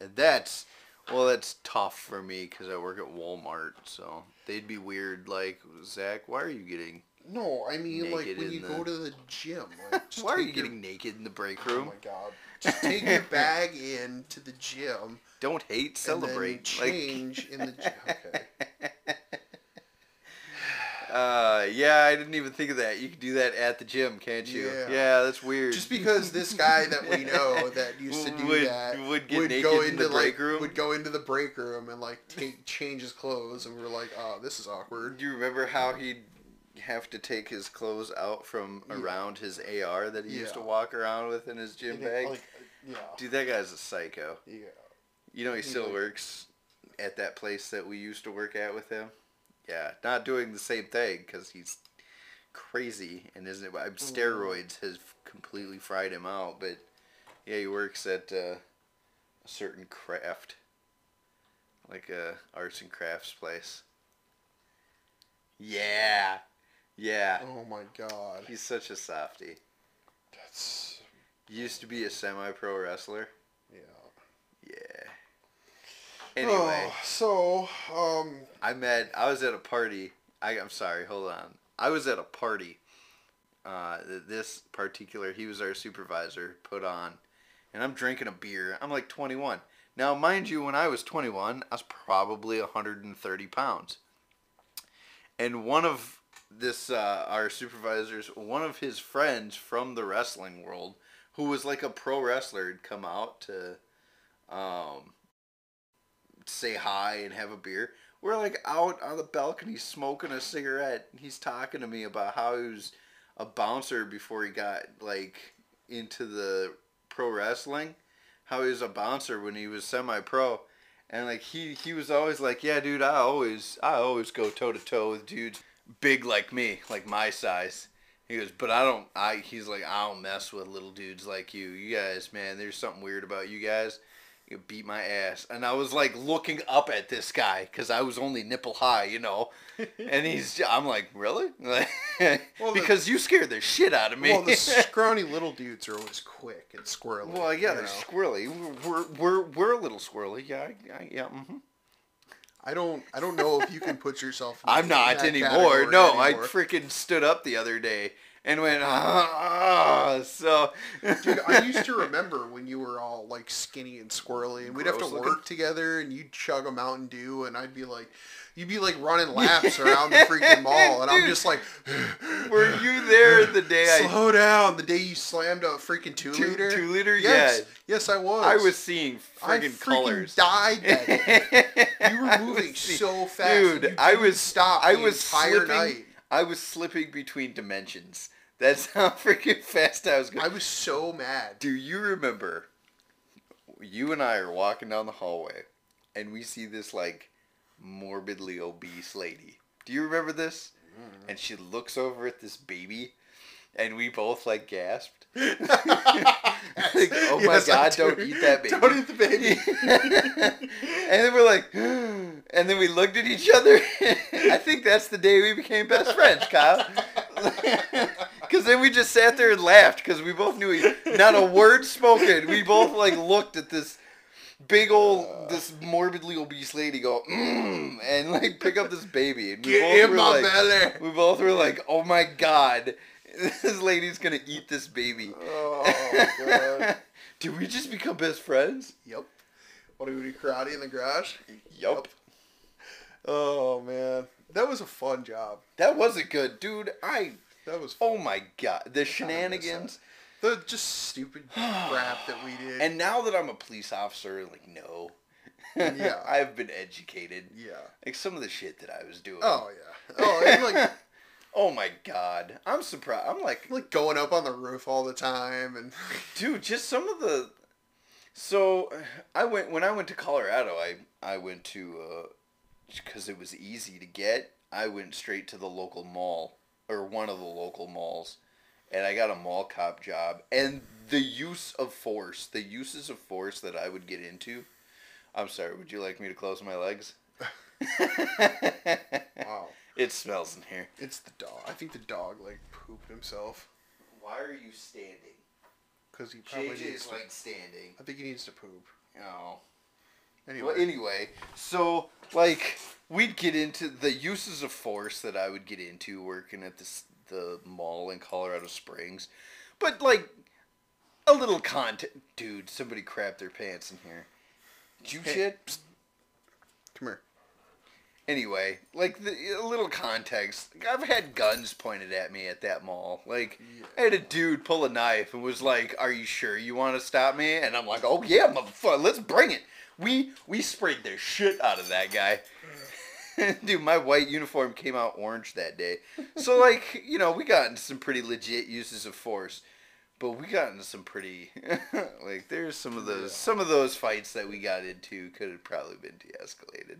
and that's well, that's tough for me because I work at Walmart, so they'd be weird. Like Zach, why are you getting? No, I mean like when you the- go to the gym. Like, just Why are you your- getting naked in the break room? Oh my god! Just take your bag in to the gym. Don't hate, celebrate. change in the gym. Okay. Uh, yeah, I didn't even think of that. You can do that at the gym, can't you? Yeah. that's weird. Just because this guy that we know that used to do Would- that would get naked go in into the break like room? would go into the break room and like take change his clothes, and we were like, oh, this is awkward. Do you remember how he'd have to take his clothes out from Yeah. around his AR that he used to walk around with in his gym And it, bag? like, yeah, Dude, that guy's a psycho. yeah. You know he still like- works at that place that we used to work at with him. Yeah, not doing the same thing because he's crazy and isn't. Mm. it? Steroids has completely fried him out, but yeah, he works at uh, a certain craft, like a arts and crafts place. Yeah, yeah, Oh my god, he's such a softy. that's used to be a semi-pro wrestler. yeah. Yeah. Anyway. Oh, so um, I met. I was at a party. I, I'm sorry. Hold on. I was at a party. Uh, this particular, he was our supervisor. Put on, and I'm drinking a beer. I'm like 21. Now, mind you, when I was 21, I was probably 130 pounds. And one of this, uh, our supervisors, one of his friends from the wrestling world, who was like a pro wrestler, had come out to, um, say hi and have a beer. We're like out on the balcony smoking a cigarette. And He's talking to me about how he was a bouncer before he got like into the pro wrestling. How he was a bouncer when he was semi pro. And like he he was always like, Yeah dude, I always I always go toe to toe with dudes big like me, like my size. He goes, but I don't. I he's like, I don't mess with little dudes like you. You guys, man, there's something weird about you guys. You beat my ass, and I was like looking up at this guy because I was only nipple high, you know. And he's, I'm like, really? Well, the- because you scared the shit out of me. well, the scrawny little dudes are always quick and squirrely. well, yeah, they're know. squirrely. We're, we're we're a little squirrely. Yeah, I, I, yeah. hmm I don't. I don't know if you can put yourself. I'm not anymore. No, I freaking stood up the other day and went, ah. So, Dude, I used to remember when you were all like skinny and squirrely, and we'd have to work together, and you'd chug a Mountain Dew, and I'd be like, you'd be like running laps around the freaking mall, and I'm just like, were you there the day I slow down. The day you slammed a freaking two, Two- liter. two liter? Yes, Yeah. yes, I was. I was seeing I friggin' freaking colors. died that day. You were moving so fast, dude. you I was stop. I was entire slipping. night. I was slipping between dimensions. That's how freaking fast I was going. I was so mad. Do you remember? You and I are walking down the hallway, and we see this like morbidly obese lady. Do you remember this? Mm-hmm. And she looks over at this baby, and we both like gasped. like, oh my Yes, god, do. don't eat that baby. Don't eat the baby. and then we're like, and then we looked at each other. I think that's the day we became best friends, Kyle. Because then we just sat there and laughed because we both knew he, not a word spoken. We both like looked at this big old, this morbidly obese lady go, mm, and like pick up this baby, and we Get both were like, belly. we both were like, oh my god. this lady's gonna eat this baby. Oh god. Did we just become best friends? yep. What do we do? Karate in the garage? Yup. Oh man, that was a fun job. That wasn't good, dude. I. That was oh fun. Oh my god, the shenanigans. the just stupid crap that we did. And now that I'm a police officer, like no. Yeah. I've been educated. yeah. Like some of the shit that I was doing. Oh yeah. Oh, and like Oh my god. I'm surprised. I'm like, like going up on the roof all the time and dude, just some of the. So, I went when I went to Colorado. I I went to uh, because it was easy to get. I went straight to the local mall or one of the local malls, and I got a mall cop job. And the use of force, the uses of force that I would get into. I'm sorry. Would you like me to close my legs? wow. It smells in here. It's the dog. I think the dog like pooped himself Why are you standing? because he probably JJ needs is to. like standing. I think he needs to poop. Oh. Anyway. Well, anyway, so like we'd get into the uses of force that I would get into working at this the mall in Colorado Springs, but like a little content, dude. Somebody crapped their pants in here. Did you Hey. shit? Psst. Come here. Anyway, like the, a little context. I've had guns pointed at me at that mall. Like I had a dude pull a knife and was like, "Are you sure you want to stop me?" And I'm like, "Oh yeah, motherfucker, let's bring it." We we sprayed the shit out of that guy. Dude, my white uniform came out orange that day. So like, you know, we got into some pretty legit uses of force. But we got into some pretty like there's some of those some of those fights that we got into could have probably been de-escalated.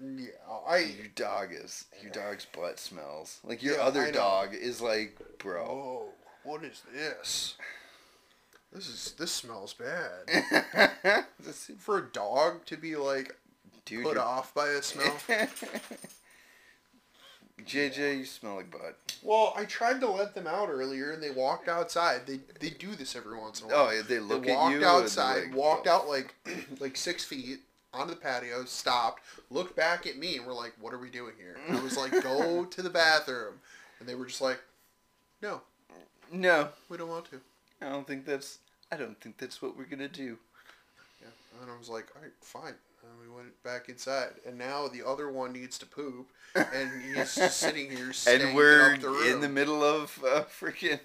Yeah. I. Your dog is your dog's butt smells. Like your Yeah, other dog is like, bro. Oh, what is this? This is this smells bad. For a dog to be like Dude, put you're- off by a smell. JJ, you smell like butt. well, I tried to let them out earlier, and they walked outside. They they do this every once in a while. Oh, they look they at walked you. and they're outside, like, walked "Oh." out like like six feet onto the patio, stopped, looked back at me, and were like, "What are we doing here?" And I was like, "Go to the bathroom," and they were just like, "No, No, we don't want to." I don't think that's. I don't think that's what we're gonna do. Yeah, and I was like, "All right, fine." And we went back inside, and now the other one needs to poop, and he's just sitting here, And we're up the room. in the middle of uh, freaking.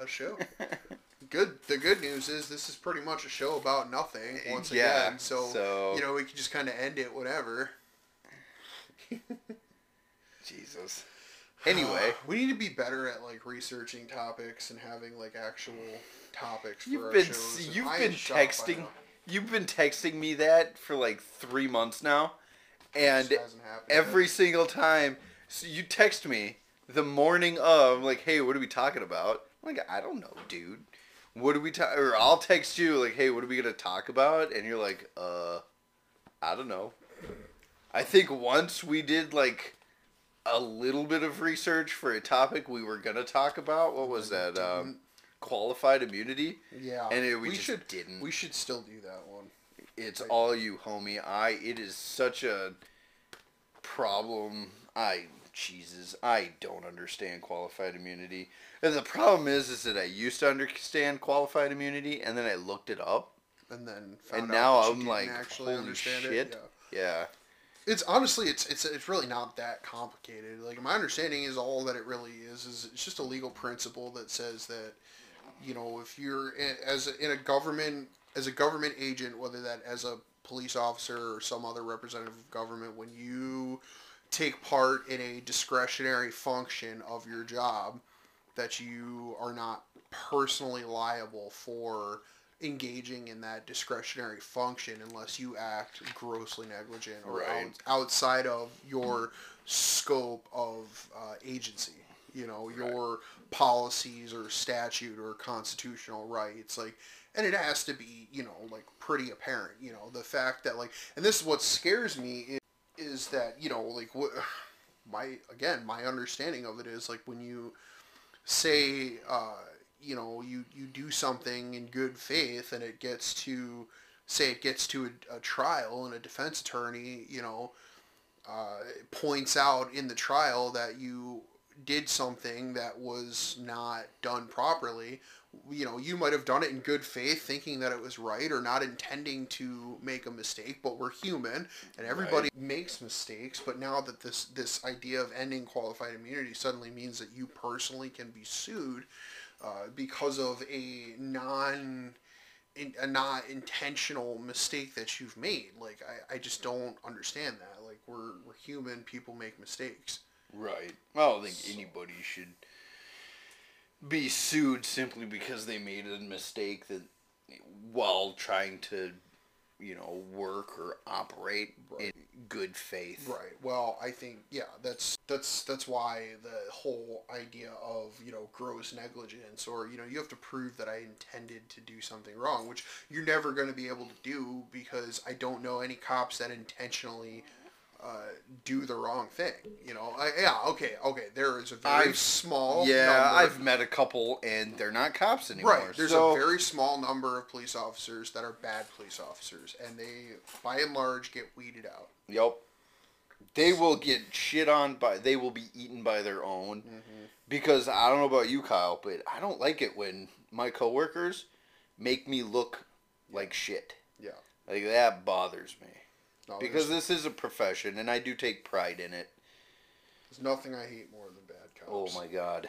a show. Good. The good news is this is pretty much a show about nothing. Once Yeah, again, so, so- you know we can just kind of end it whatever. Jesus. Anyway, we need to be better at like researching topics and having like actual topics for you've been you've been am shocked by texting you've been texting me that for like three months now, and This hasn't happened every single time so you text me the morning of like hey what are we talking about? I'm like i don't know dude. What are we talk or i'll text you like hey what are we gonna talk about? And you're like uh i don't know. I think once we did like a little bit of research for a topic we were gonna talk about what was that um qualified immunity yeah, and it- we just should didn't. We should still do that one. it's all you, homie. I it is such a problem. I Jesus, I don't understand qualified immunity. And the problem is is that I used to understand qualified immunity and then I looked it up. And then found And now I'm like, actually holy understand shit. it. Yeah. Yeah. It's honestly, it's it's it's really not that complicated. Like my understanding is all that it really is is it's just a legal principle that says that, you know, if you're in, as a, in a government as a government agent, whether that as a police officer or some other representative of government, when you take part in a discretionary function of your job, that you are not personally liable for engaging in that discretionary function unless you act grossly negligent or Right. out, outside of your scope of uh, agency. You know, your policies or statute or constitutional rights. Like, and it has to be, you know, like pretty apparent. You know, the fact that like, and this is what scares me is, is that you know, like what my again my understanding of it is like when you say uh, you know you you do something in good faith and it gets to say it gets to a, a trial and a defense attorney you know uh, points out in the trial that you did something that was not done properly, you know, you might have done it in good faith, thinking that it was right or not intending to make a mistake, but we're human and everybody makes mistakes. But now that this this idea of ending qualified immunity suddenly means that you personally can be sued uh, because of a non in, a not intentional mistake that you've made. Like I, I just don't understand that. Like we're we're human, people make mistakes. Right. I don't think anybody should be sued simply because they made a mistake that while trying to, you know, work or operate in good faith. Right. Well, I think yeah, that's that's that's why the whole idea of you know gross negligence or you know you have to prove that I intended to do something wrong, which you're never going to be able to do because I don't know any cops that intentionally. Uh, do the wrong thing, you know. I, yeah, okay, okay. There is a very I've- small. Yeah, number- I've met a couple and they're not cops anymore. Right. There's so, a very small number of police officers that are bad police officers, and they, by and large, get weeded out. Yep. They will get shit on by. They will be eaten by their own. Mm-hmm. Because I don't know about you, Kyle, but I don't like it when my coworkers make me look like shit. Yeah. Like that bothers me. No, Because this is a profession, and I do take pride in it. there's nothing I hate more than bad cops. Oh my god!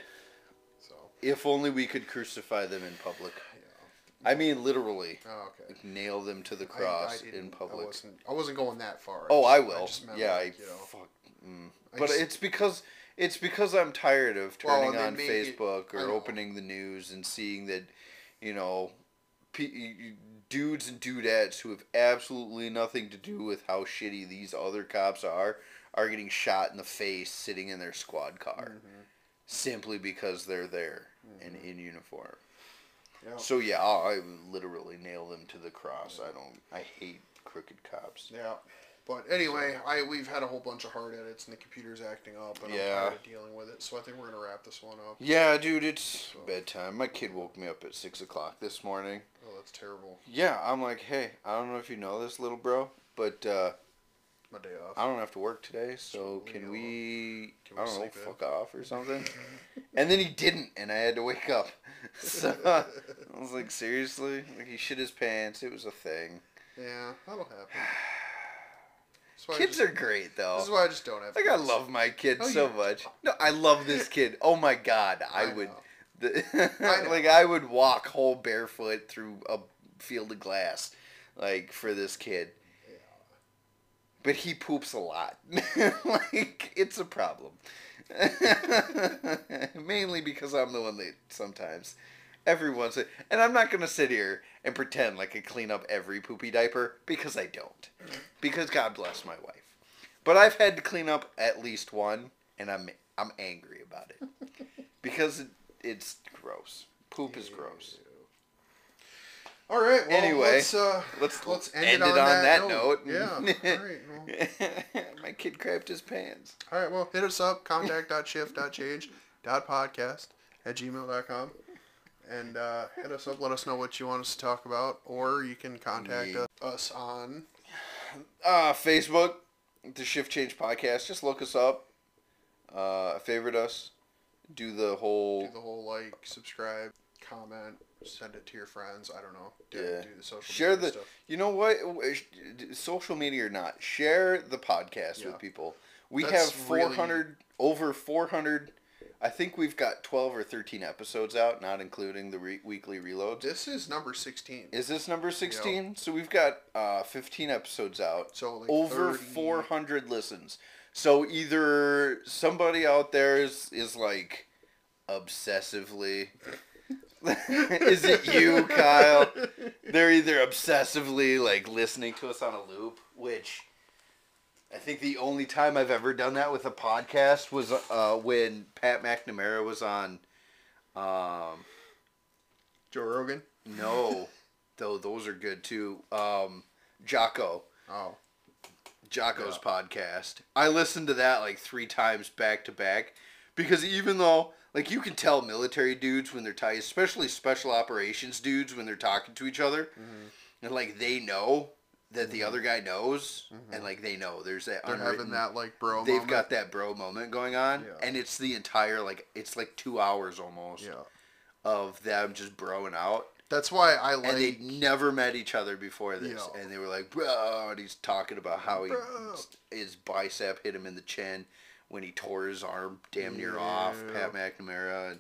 So If only we could crucify them in public. yeah. I mean, literally, Oh, okay. like, nail them to the I- I cross didn't- in I public. wasn't. I wasn't going that far. Oh, I will. meant, yeah, like, I you know, fuck. Mm. I But just- it's because it's because I'm tired of turning they on make it- Facebook or opening the news and seeing that, you know, dudes and dudettes who have absolutely nothing to do with how shitty these other cops are are getting shot in the face sitting in their squad car Mm-hmm. simply because they're there and in uniform. yeah. So yeah, I literally nail them to the cross. I don't. I hate crooked cops. Yeah. But anyway, I we've had a whole bunch of hard edits and the computer's acting up and Yeah. I'm tired of dealing with it. So I think we're gonna wrap this one up. Yeah, dude, it's bedtime. My kid woke me up at six o'clock this morning. That's terrible. Yeah, I'm like, hey, I don't know if you know this, little bro, but uh, My day off. I don't have to work today, so can we, we, can we I don't know, sleep in? fuck off or something? and then he didn't, and I had to wake up. So I was like, seriously? Like he shit his pants. It was a thing. Yeah, that'll happen. That's why I Kids just- are great though. This is why I just don't have. Like I love my kid Oh, so you- much. No, I love this kid. Oh my god, I, I would. know. I like I would walk whole barefoot through a field of glass, like for this kid. But he poops a lot. like it's a problem. Mainly because I'm the one that sometimes, every once, and I'm not gonna sit here and pretend like I clean up every poopy diaper because I don't. Because God bless my wife. But I've had to clean up at least one, and I'm I'm angry about it because it's gross. Poop is gross. All right. Well, Anyway, let's uh, Let's let's end, it it on, that, note. Yeah. All right. Well, my kid crapped his pants. all right. Well, hit us up. Contact.shift.change.podcast at gmail.com. And uh, hit us up. Let us know what you want us to talk about, or you can contact Yeah. us on Uh, Facebook, the Shift Change Podcast. Just look us up. Uh, favorite us. Do the whole do the whole like, subscribe, comment, send it to your friends. I don't know. Do, Yeah. do the social share media the. stuff. You know what? Social media or not, share the podcast Yeah. with people. We That's have really- 400 over 400. I think we've got 12 or 13 episodes out, not including the re- weekly reloads. This is number 16. Is this number 16? So we've got uh, 15 episodes out. So like over 30 400 listens. So either somebody out there is, is like obsessively. is it you, Kyle? They're either obsessively like listening to us on a loop, which I think the only time I've ever done that with a podcast was uh, when Pat McNamara was on. Um, Joe Rogan. no, though those are good too. Um, Jocko. Oh. Jocko's podcast. I listened to that like three times back to back because even though like you can tell military dudes when they're tight, especially special operations dudes when they're talking to each other, and like they know that the other guy knows, and like they know there's that Mm-hmm. They're having that like bro. they've moment. got that bro moment going on, Yeah. and it's the entire like it's like two hours almost Yeah, of them just broing out. That's why I like. and they never met each other before this, Yeah. and they were like, "Bro," and he's talking about how he Bro. his bicep hit him in the chin when he tore his arm damn near off. Pat McNamara, and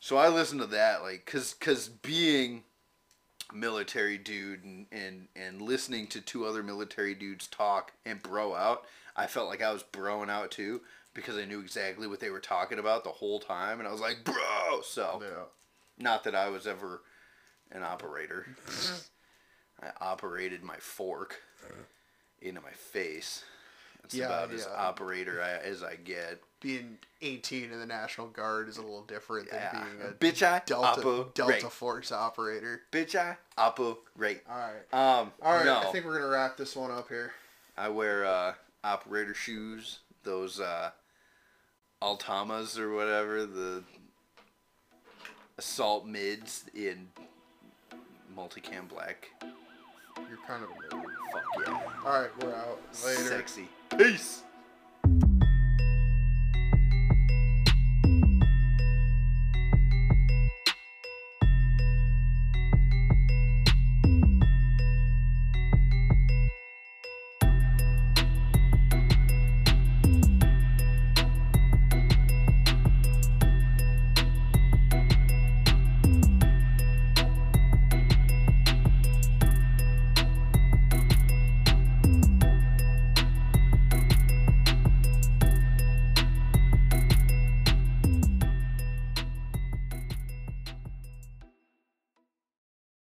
so I listened to that, like, cause, cause being military dude and, and and listening to two other military dudes talk and bro out, I felt like I was broing out too because I knew exactly what they were talking about the whole time, and I was like, "Bro," so. yeah. Not that I was ever an operator. I operated my fork into my face. That's Yeah, about as yeah. operator I, as I get. Being 18 in the National Guard is a little different than being a Bitch, I Delta operate. Delta Force operator. Bitch, I operate. All right. Um, All right. no, I think we're gonna wrap this one up here. I wear uh, operator shoes. Those uh, Altamas or whatever. The assault mids in multicam black. You're kind of a nerd. Fuck yeah. All right, we're out. Later. Sexy. Peace.